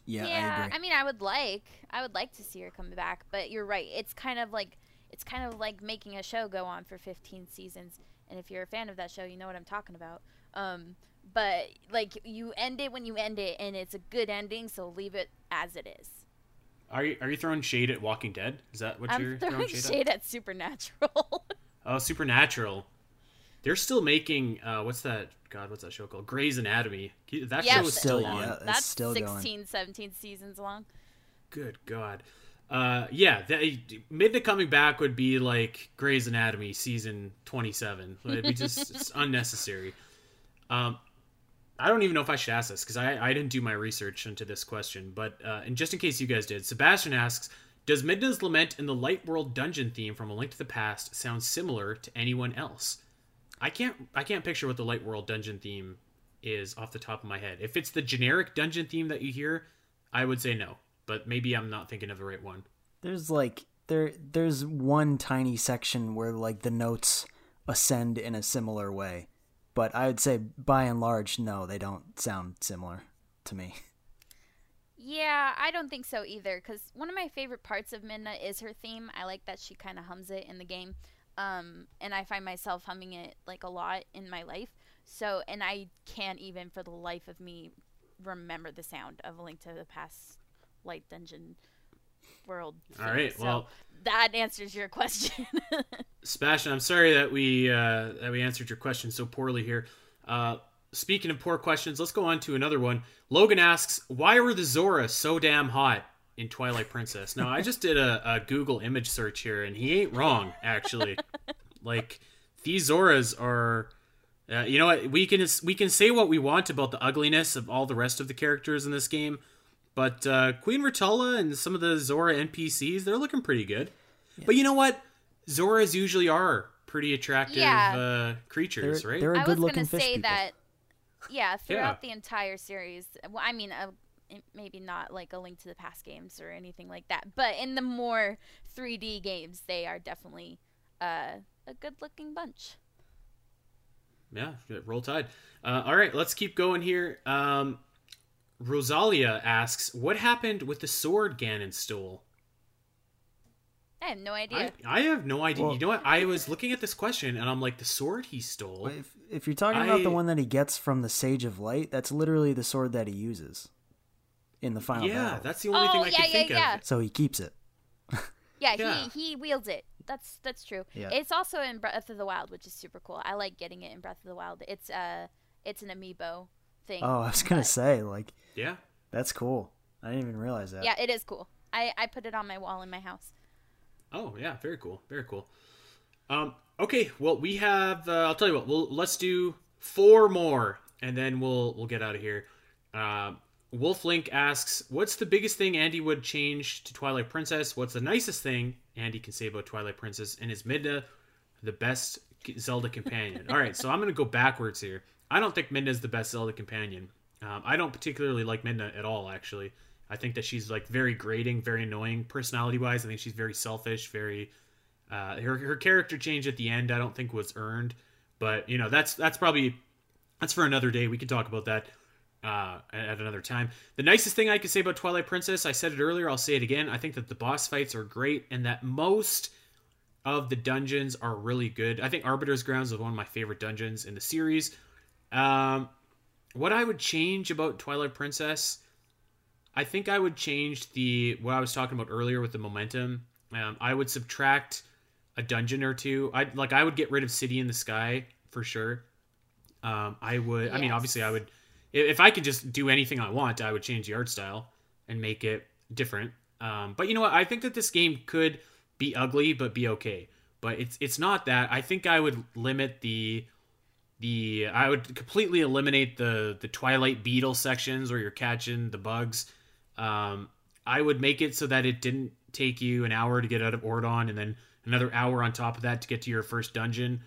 Yeah, yeah, I agree. mean, I would like, I would like to see her come back, but you're right. It's kind of like, it's kind of like making a show go on for 15 seasons. And if you're a fan of that show, you know what I'm talking about. Um, but like, you end it when you end it, and it's a good ending, so leave it as it is. Are you are you throwing shade at Walking Dead? Is that what you're I'm throwing throwing shade, shade at Supernatural. Oh, Supernatural. They're still making uh, what's that? God, what's that show called? Grey's Anatomy. That Yeah, show is still, Still, on. yeah, That's still 16, going. 17 seasons long. Good God. Uh, yeah, that, Midna coming back would be like Grey's Anatomy season twenty seven. It'd be just it's unnecessary. Um, I don't even know if I should ask this because I, I didn't do my research into this question, but uh, and just in case you guys did, Sebastian asks, "Does Midna's lament in the Light World dungeon theme from A Link to the Past sound similar to anyone else?" I can't I can't picture what the Light World dungeon theme is off the top of my head. If it's the generic dungeon theme that you hear, I would say no, but maybe I'm not thinking of the right one. There's like there there's one tiny section where like the notes ascend in a similar way. But I would say by and large, no, they don't sound similar to me. Yeah, I don't think so either. Because one of my favorite parts of Midna is her theme. I like that she kind of hums it in the game, um, and I find myself humming it like a lot in my life. So, and I can't even for the life of me remember the sound of a Link to the Past Light Dungeon World. All theme. right, So well- that answers your question. Sebastian, I'm sorry that we uh, that we answered your question so poorly here. Uh, speaking of poor questions, let's go on to another one. Logan asks, "Why were the Zora so damn hot in Twilight Princess?" Now, I just did a, a Google image search here, and he ain't wrong. Actually, like these Zoras are. Uh, you know what? We can we can say what we want about the ugliness of all the rest of the characters in this game, but uh, Queen Rutela and some of the Zora NPCs, they're looking pretty good. But you know what? Zoras usually are pretty attractive Yeah. uh, creatures, They're, right? they're a I was gonna say people. that, yeah, throughout the entire series. Well, I mean, uh, maybe not like a Link to the Past games or anything like that, but in the more 3D games, they are definitely uh, a good-looking bunch. Yeah, roll tide. Uh, all right, let's keep going here. Um, Rosalia asks, "What happened with the sword Ganon stole?" I have no idea. I, I have no idea. Well- you know what? I was looking at this question and I'm like, the sword he stole. If, if you're talking about the one that he gets from the Sage of Light, that's literally the sword that he uses in the final yeah, battle. that's the only Oh, thing I yeah, can yeah, think yeah. of. So he keeps it. yeah, yeah. he he wields it. That's that's true. Yeah. It's also in Breath of the Wild, which is super cool. I like getting it in Breath of the Wild. It's uh it's an amiibo thing. Oh, I was gonna but- say like Yeah. that's cool. I didn't even realize that. Yeah, it is cool. I I put it on my wall in my house. Oh yeah, very cool, very cool. Um, okay, well we have. Uh, I'll tell you what. We'll let's do four more, and then we'll we'll get out of here. Uh, Wolf Link asks, "What's the biggest thing Andy would change to Twilight Princess? What's the nicest thing Andy can say about Twilight Princess? And is Midna the best Zelda companion?" All right, so I'm gonna go backwards here. I don't think Midna's the best Zelda companion. Um, I don't particularly like Midna at all. Actually, I think that she's like very grating, very annoying personality-wise. I think she's very selfish, very. Uh, her her character change at the end, I don't think was earned, but you know that's that's probably that's for another day. We can talk about that uh, at another time. The nicest thing I could say about Twilight Princess, I said it earlier, I'll say it again. I think that the boss fights are great and that most of the dungeons are really good. I think Arbiter's Grounds is one of my favorite dungeons in the series. Um, what I would change about Twilight Princess, I think I would change the what I was talking about earlier with the momentum. Um, I would subtract a dungeon or two. I like I would get rid of City in the Sky for sure. Um, I would. I mean, obviously, I would. If if I could just do anything I want, I would change the art style and make it different. Um, but you know what? I think that this game could be ugly, but be okay. But it's it's not that. I think I would limit the the I would completely eliminate the the Twilight Beetle sections where you're catching the bugs. Um, I would make it so that it didn't take you an hour to get out of Ordon, and then another hour on top of that to get to your first dungeon.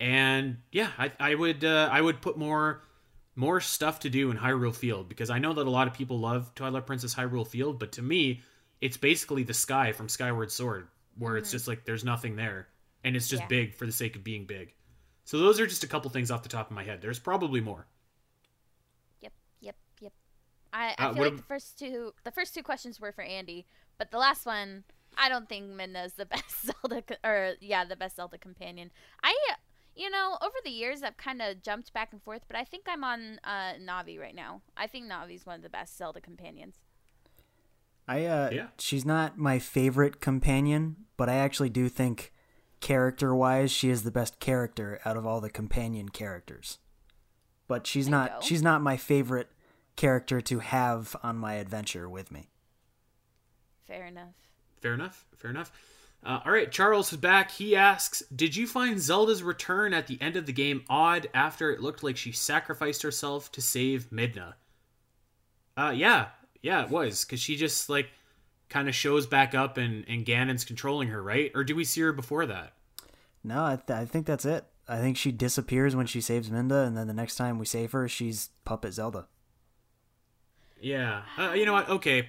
And yeah, I, I would uh, I would put more more stuff to do in Hyrule Field because I know that a lot of people love Twilight Princess Hyrule Field, but to me, it's basically the sky from Skyward Sword, where it's just like there's nothing there, and it's just Yeah. big for the sake of being big. So those are just a couple things off the top of my head. There's probably more. Yep, yep, yep. I, I Uh, feel like ab- the first two the first two questions were for Andy, but the last one I don't think Midna is the best Zelda or yeah the best Zelda companion. I you know over the years I've kind of jumped back and forth, but I think I'm on uh, Navi right now. I think Navi's one of the best Zelda companions. I uh Yeah. she's not my favorite companion, but I actually do think character wise she is the best character out of all the companion characters. But she's There not go. she's not my favorite character to have on my adventure with me. Fair enough. Fair enough. Fair enough. Uh, all right, Charles is back. He asks, "Did you find Zelda's return at the end of the game odd after it looked like she sacrificed herself to save Midna?" Uh, yeah, yeah, it was because she just like kind of shows back up and and Ganon's controlling her, right? Or do we see her before that? No, I, th- I think that's it. I think she disappears when she saves Minda, and then the next time we save her, she's puppet Zelda. Yeah. Uh, you know what? Okay.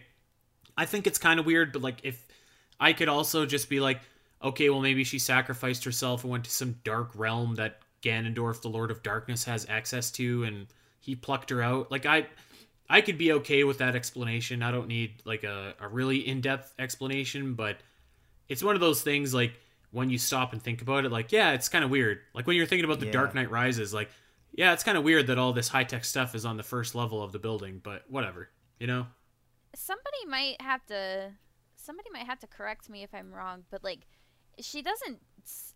I think it's kind of weird, but like if I could also just be like, okay, well maybe she sacrificed herself and went to some dark realm that Ganondorf, the Lord of Darkness, has access to, and he plucked her out. Like I, I could be okay with that explanation. I don't need like a, a really in depth explanation, but it's one of those things like when you stop and think about it, like yeah, it's kind of weird. Like when you're thinking about the Yeah. Dark Knight Rises, like yeah, it's kind of weird that all this high tech stuff is on the first level of the building, but whatever, you know. Somebody might have to somebody might have to correct me if I'm wrong, but like she doesn't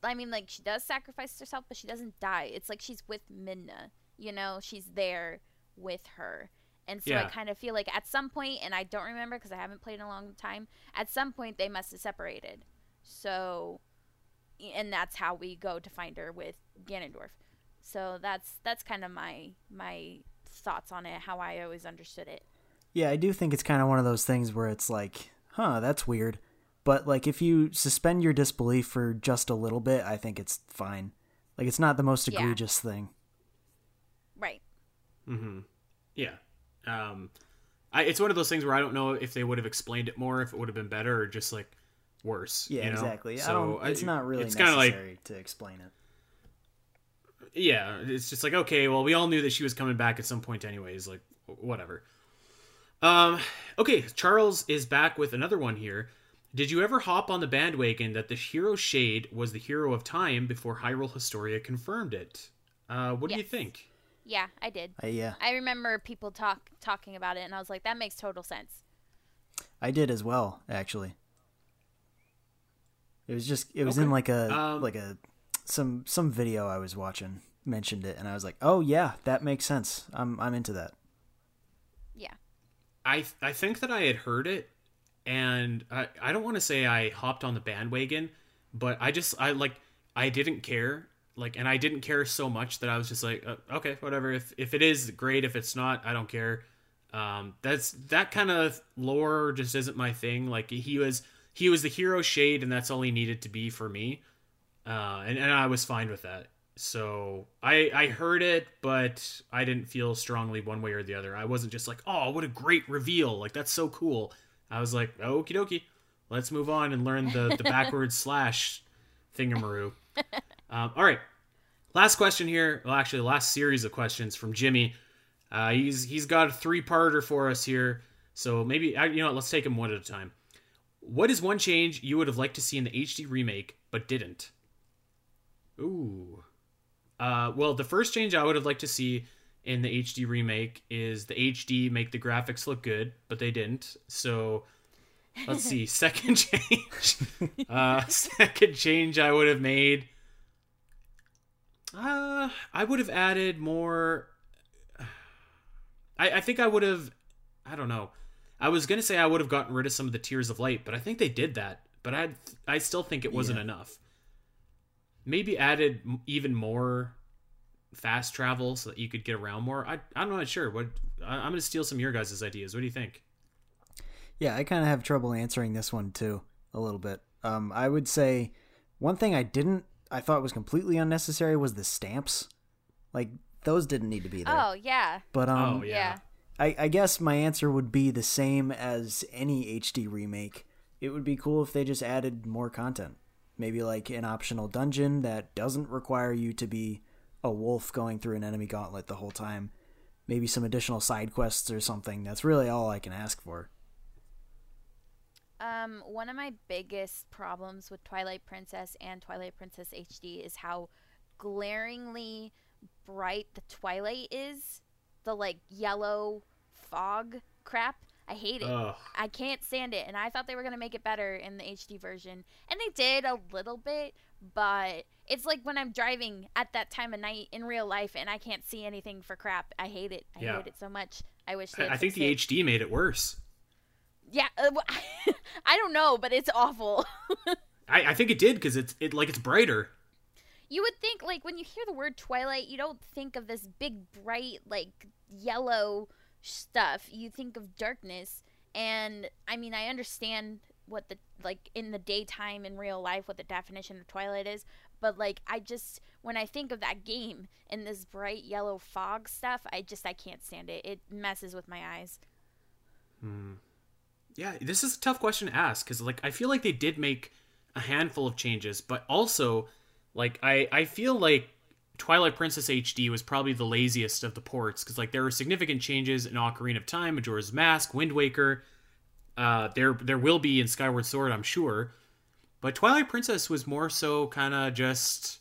I mean like she does sacrifice herself, but she doesn't die. It's like she's with Minna, you know, she's there with her. And so I kind of feel like at some point and I don't remember because I haven't played in a long time, at some point they must have separated. So and that's how we go to find her with Ganondorf. So that's that's kind of my my thoughts on it, how I always understood it. Yeah, I do think it's kind of one of those things where it's like, huh, that's weird. But like if you suspend your disbelief for just a little bit, I think it's fine. Like it's not the most Yeah. egregious thing. Right. Mm-hmm. Yeah. Um, I, it's one of those things where I don't know if they would have explained it more, if it would have been better, or just like worse. Yeah, you know? exactly. I So, don't it's not really It's kind of necessary like to explain it. yeah, it's just like okay, well, we all knew that she was coming back at some point, anyways. Like whatever. Um. Okay, Charles is back with another one here. Did you ever hop on the bandwagon that the hero Shade was the hero of time before Hyrule Historia confirmed it? Uh, what do you think? Yeah, I did. I, yeah, I remember people talk talking about it, and I was like, that makes total sense. I did as well, actually. It was just it was in like a Um, like a some some video I was watching mentioned it and I was like, "Oh yeah, that makes sense. I'm I'm into that." Yeah. I I think that I had heard it, and I I don't want to say I hopped on the bandwagon, but I just I like I didn't care like, and I didn't care so much that I was just like, uh, okay, whatever. If if it is great, if it's not, I don't care. Um, that's that kind of lore just isn't my thing. Like he was he was the hero shade, and that's all he needed to be for me. Uh, and, and I was fine with that. So I I heard it, but I didn't feel strongly one way or the other. I wasn't just like, oh, what a great reveal! Like that's so cool. I was like, okie dokie, let's move on and learn the the backwards slash thingamaroo. Um, all right, last question here. Well, actually, last series of questions from Jimmy. Uh, he's he's got a three parter for us here. So maybe you know what, let's take them one at a time. What is one change you would have liked to see in the HD remake but didn't? Ooh. Uh, well, the first change I would have liked to see in the HD remake is the HD make the graphics look good, but they didn't. So let's see. Second change. uh, second change I would have made. Uh, I would have added more. I, I think I would have. I don't know. I was gonna say I would have gotten rid of some of the tears of light, but I think they did that. But I I still think it wasn't Yeah. enough. Maybe added even more fast travel so that you could get around more. I I'm not sure. What I, I'm gonna steal some of your guys' ideas. What do you think? Yeah, I kind of have trouble answering this one too, a little bit. Um, I would say one thing I didn't, I thought was completely unnecessary was the stamps. Like those didn't need to be there. Oh yeah. But um, oh yeah. yeah. I, I guess my answer would be the same as any HD remake. It would be cool if they just added more content. Maybe like an optional dungeon that doesn't require you to be a wolf going through an enemy gauntlet the whole time. Maybe some additional side quests or something. That's really all I can ask for. Um, one of my biggest problems with Twilight Princess and Twilight Princess HD is how glaringly bright the Twilight is. The like yellow fog crap. I hate it. Ugh. I can't stand it. And I thought they were going to make it better in the HD version. And they did a little bit, but it's like when I'm driving at that time of night in real life and I can't see anything for crap. I hate it. I Yeah. hate it so much. I wish they I, I think the. HD made it worse. Yeah, uh, I don't know, but it's awful. I, I think it did because it's it like it's brighter. You would think, like, when you hear the word Twilight, you don't think of this big, bright, like, yellow stuff. You think of darkness. And, I mean, I understand what the, like, in the daytime in real life, what the definition of Twilight is. But, like, I just, when I think of that game and this bright yellow fog stuff, I just, I can't stand it. It messes with my eyes. Yeah, this is a tough question to ask because like I feel like they did make a handful of changes, but also like I I feel like Twilight Princess HD was probably the laziest of the ports because like there were significant changes in Ocarina of Time, Majora's Mask, Wind Waker. Uh, there there will be in Skyward Sword, I'm sure, but Twilight Princess was more so kind of just.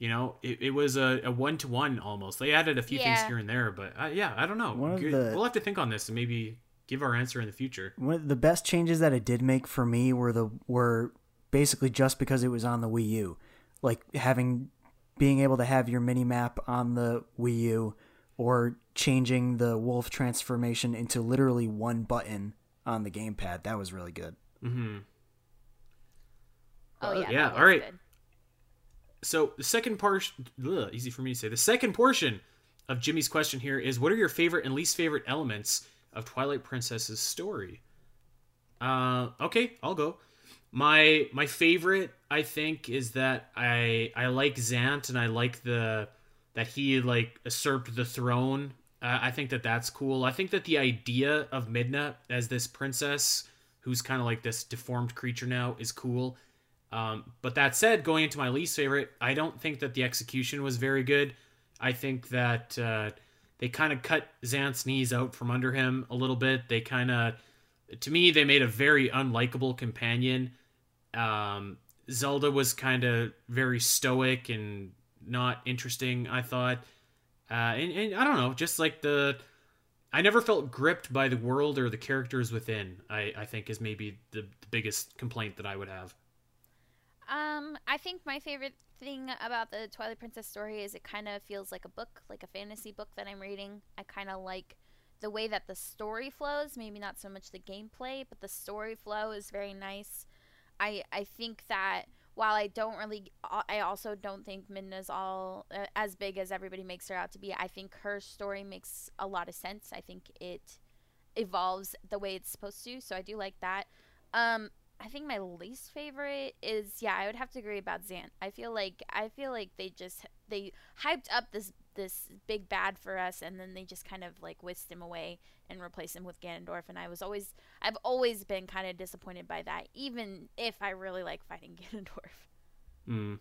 You know, it, it was a one to one almost. They added a few things here and there, but uh, yeah, I don't know. One of the- We'll have to think on this and maybe give our answer in the future. One of the best changes that it did make for me were the were basically just because it was on the Wii U, like having being able to have your mini map on the Wii U, or changing the wolf transformation into literally one button on the gamepad. That was really good. Mm-hmm. Oh, Uh, yeah. yeah, all right. good. So the second portion, easy for me to say. The second portion of Jimmy's question here is: What are your favorite and least favorite elements of Twilight Princess's story? Uh, okay, I'll go. My my favorite, I think, is that I I like Zant and I like the that he like usurped the throne. Uh, I think that that's cool. I think that the idea of Midna as this princess who's kind of like this deformed creature now is cool. Um, but that said, going into my least favorite, I don't think that the execution was very good. I think that uh, they kind of cut Zant's knees out from under him a little bit. They kind of, to me, they made a very unlikable companion. Um, Zelda was kind of very stoic and not interesting. I thought, uh, and, and I don't know, just like the, I never felt gripped by the world or the characters within. I, I think is maybe the, the biggest complaint that I would have. Um, I think my favorite thing about the Twilight Princess story is it kind of feels like a book, like a fantasy book that I'm reading. I kind of like the way that the story flows, maybe not so much the gameplay, but the story flow is very nice. I I think that while I don't really I also don't think Midna's all uh, as big as everybody makes her out to be. I think her story makes a lot of sense. I think it evolves the way it's supposed to. So I do like that. Um, I think my least favorite is yeah, I would have to agree about Zant. I feel like I feel like they just they hyped up this this big bad for us and then they just kind of like whisked him away and replaced him with Ganondorf and I was always I've always been kind of disappointed by that even if I really like fighting Ganondorf. Mm.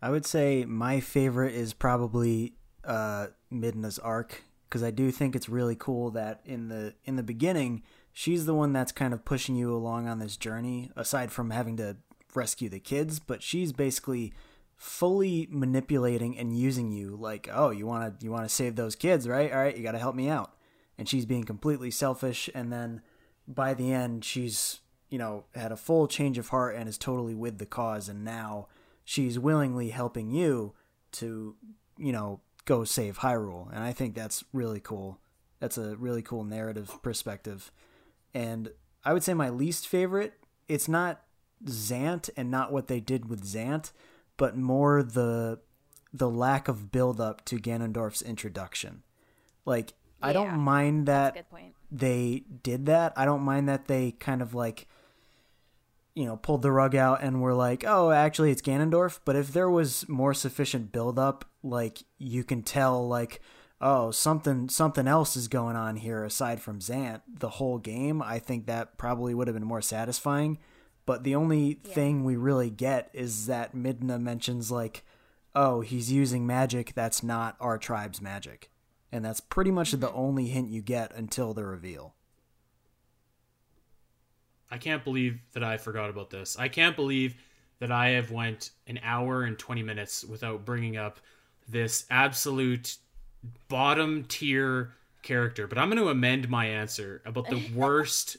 I would say my favorite is probably uh, Midna's arc because I do think it's really cool that in the in the beginning she's the one that's kind of pushing you along on this journey aside from having to rescue the kids but she's basically fully manipulating and using you like oh you want to you want to save those kids right? All right you got to help me out. And she's being completely selfish and then by the end she's you know had a full change of heart and is totally with the cause and now she's willingly helping you to you know go save Hyrule. And I think that's really cool. That's a really cool narrative perspective and I would say my least favorite, it's not Zant and not what they did with Zant, but more the the lack of build up to Ganondorf's introduction. Like I don't mind that they did that. I don't mind that they kind of like you know, pulled the rug out and were like, "Oh, actually it's Ganondorf." But if there was more sufficient build up, like you can tell like, "Oh, something something else is going on here aside from Zant." The whole game, I think that probably would have been more satisfying. But the only Yeah. thing we really get is that Midna mentions like, "Oh, he's using magic that's not our tribe's magic." And that's pretty much the mm-hmm. only hint you get until the reveal. I can't believe that I forgot about this. I can't believe that I have went an hour and 20 minutes without bringing up this absolute bottom tier character. But I'm going to amend my answer about the worst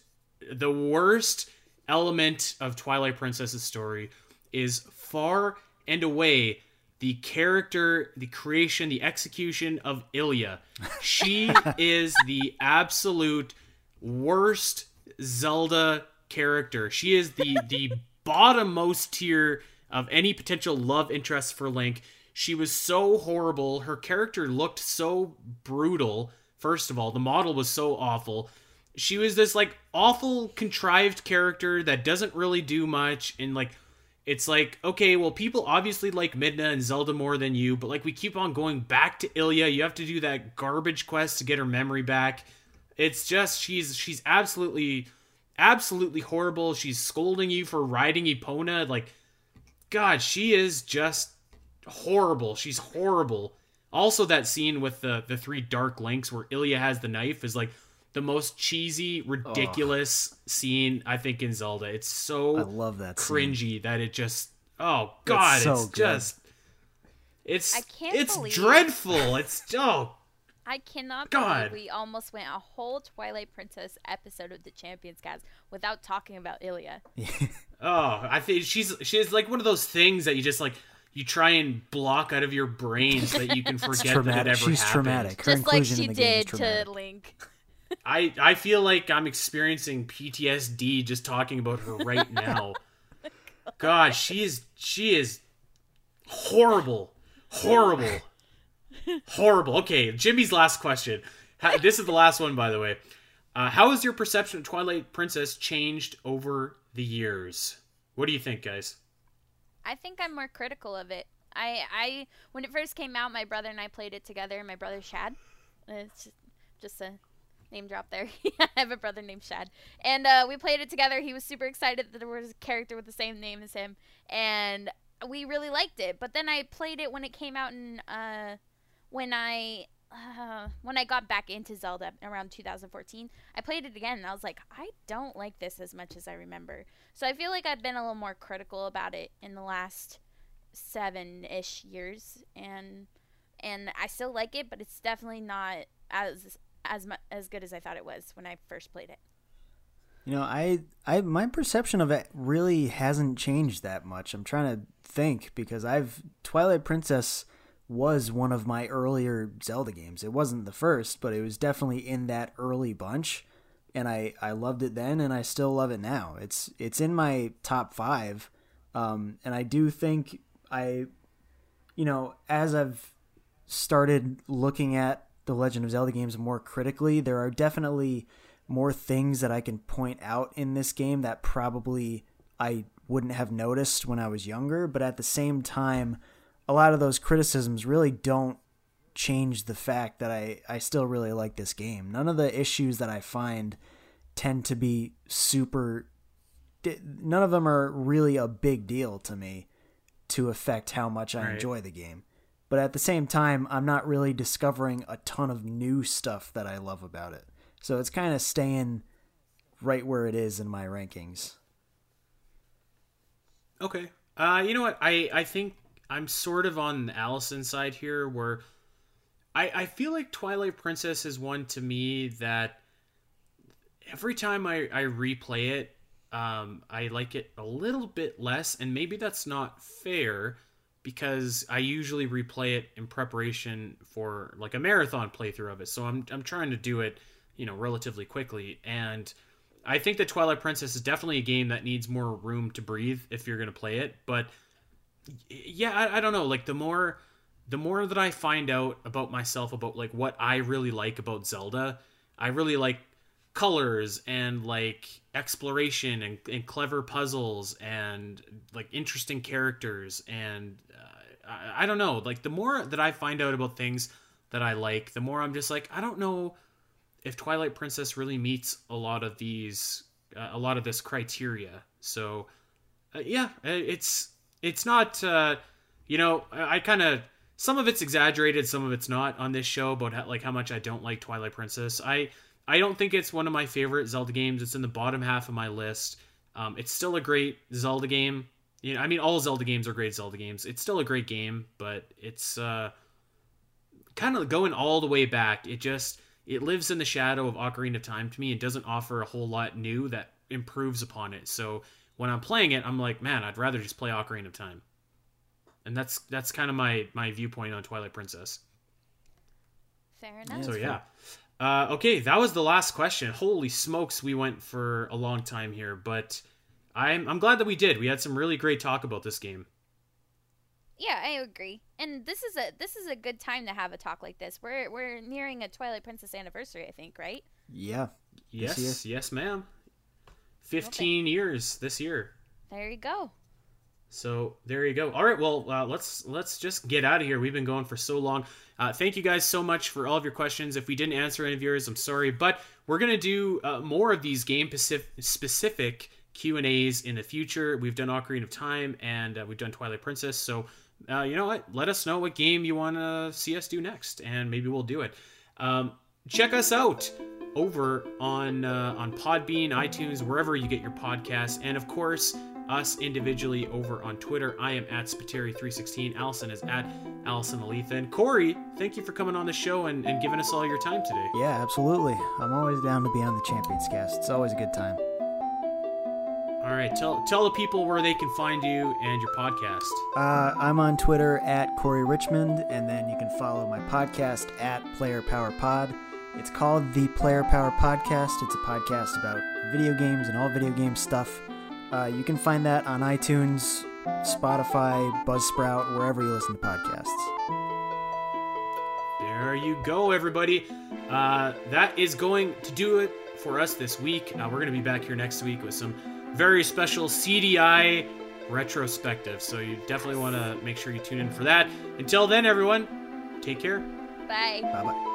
the worst element of Twilight Princess's story is far and away the character, the creation, the execution of Ilia. She is the absolute worst Zelda character. She is the the bottommost tier of any potential love interest for Link. She was so horrible. Her character looked so brutal. First of all, the model was so awful. She was this like awful contrived character that doesn't really do much and like it's like okay well people obviously like midna and zelda more than you but like we keep on going back to ilia you have to do that garbage quest to get her memory back it's just she's she's absolutely absolutely horrible she's scolding you for riding epona like god she is just horrible she's horrible also that scene with the the three dark links where ilia has the knife is like the most cheesy ridiculous scene i think in zelda it's so I love that scene. cringy that it just oh god so it's just it's I can't it's believe- dreadful it's oh I cannot God. believe we almost went a whole Twilight Princess episode of the Champions Cast without talking about Ilia. oh i think she's she's like one of those things that you just like you try and block out of your brain so that you can forget that it traumatic. ever She's happened. traumatic. Her Just like she in the game is did to. Link. I I feel like I'm experiencing PTSD just talking about her right now. God, she is she is horrible, horrible, horrible. Okay, Jimmy's last question. Ha- This is the last one, by the way. Uh, how has your perception of Twilight Princess changed over the years? What do you think, guys? I think I'm more critical of it. I, I when it first came out, my brother and I played it together. My brother Shad, it's just, just a name drop there. I have a brother named Shad, and uh, we played it together. He was super excited that there was a character with the same name as him, and we really liked it. But then I played it when it came out in uh, when I uh, when I got back into Zelda around 2014, I played it again and I was like, I don't like this as much as I remember. So I feel like I've been a little more critical about it in the last seven-ish years, and and I still like it, but it's definitely not as as mu- as good as I thought it was when I first played it. You know, I, I, my perception of it really hasn't changed that much. I'm trying to think because I've Twilight Princess was one of my earlier Zelda games. It wasn't the first, but it was definitely in that early bunch, and I, I loved it then, and I still love it now. It's, it's in my top five, um, and I do think I, you know, as I've started looking at the Legend of Zelda games more critically, there are definitely more things that I can point out in this game that probably I wouldn't have noticed when I was younger, but at the same time, a lot of those criticisms really don't change the fact that I, I still really like this game. None of the issues that I find tend to be super none of them are really a big deal to me to affect how much I right. enjoy the game. But at the same time, I'm not really discovering a ton of new stuff that I love about it. So it's kind of staying right where it is in my rankings. Okay. Uh, you know what? I, I think I'm sort of on Alasyn's side here where I, I feel like Twilight Princess is one to me that every time I, I replay it, um, I like it a little bit less, and maybe that's not fair because I usually replay it in preparation for like a marathon playthrough of it. So I'm I'm trying to do it, you know, relatively quickly. And I think that Twilight Princess is definitely a game that needs more room to breathe if you're gonna play it. But yeah, I, I don't know. Like the more the more that I find out about myself about like what I really like about Zelda, I really like colors and like exploration and, and clever puzzles and like interesting characters and uh, I, I don't know like the more that i find out about things that i like the more i'm just like i don't know if twilight princess really meets a lot of these uh, a lot of this criteria so uh, yeah it's it's not uh, you know i, I kind of some of it's exaggerated some of it's not on this show how, like how much i don't like twilight princess i I don't think it's one of my favorite Zelda games. It's in the bottom half of my list. Um, it's still a great Zelda game. You know, I mean, all Zelda games are great Zelda games. It's still a great game, but it's uh, kind of going all the way back. It just it lives in the shadow of Ocarina of Time to me. It doesn't offer a whole lot new that improves upon it. So when I'm playing it, I'm like, man, I'd rather just play Ocarina of Time. And that's that's kind of my my viewpoint on Twilight Princess. Fair enough. So yeah. Uh, okay, that was the last question. Holy smokes, we went for a long time here, but I'm I'm glad that we did. We had some really great talk about this game. Yeah, I agree. And this is a this is a good time to have a talk like this. We're we're nearing a Twilight Princess anniversary, I think, right? Yeah. Yes, yes, ma'am. 15 okay. years this year. There you go. So there you go. All right, well, uh, let's let's just get out of here. We've been going for so long. Uh, thank you guys so much for all of your questions. If we didn't answer any of yours, I'm sorry, but we're gonna do uh, more of these game specific Q and A's in the future. We've done Ocarina of Time and uh, we've done Twilight Princess. So uh, you know what? Let us know what game you want to see us do next, and maybe we'll do it. Um, check us out over on uh, on Podbean, iTunes, wherever you get your podcasts, and of course us individually over on Twitter. I am at Spiteri316. Alasyn is at Alasyn Eletha. And Corey, thank you for coming on the show and, and giving us all your time today. Yeah, absolutely. I'm always down to be on the Champions Cast. It's always a good time. All right, tell tell the people where they can find you and your podcast. Uh, I'm on Twitter at Corey Richmond, and then you can follow my podcast at Player Power Pod. It's called the Player Power Podcast. It's a podcast about video games and all video game stuff. Uh, you can find that on iTunes, Spotify, Buzzsprout, wherever you listen to podcasts. There you go, everybody. Uh, that is going to do it for us this week. Uh, we're going to be back here next week with some very special CD-i retrospective. So you definitely want to make sure you tune in for that. Until then, everyone, take care. Bye. Bye bye. Bye.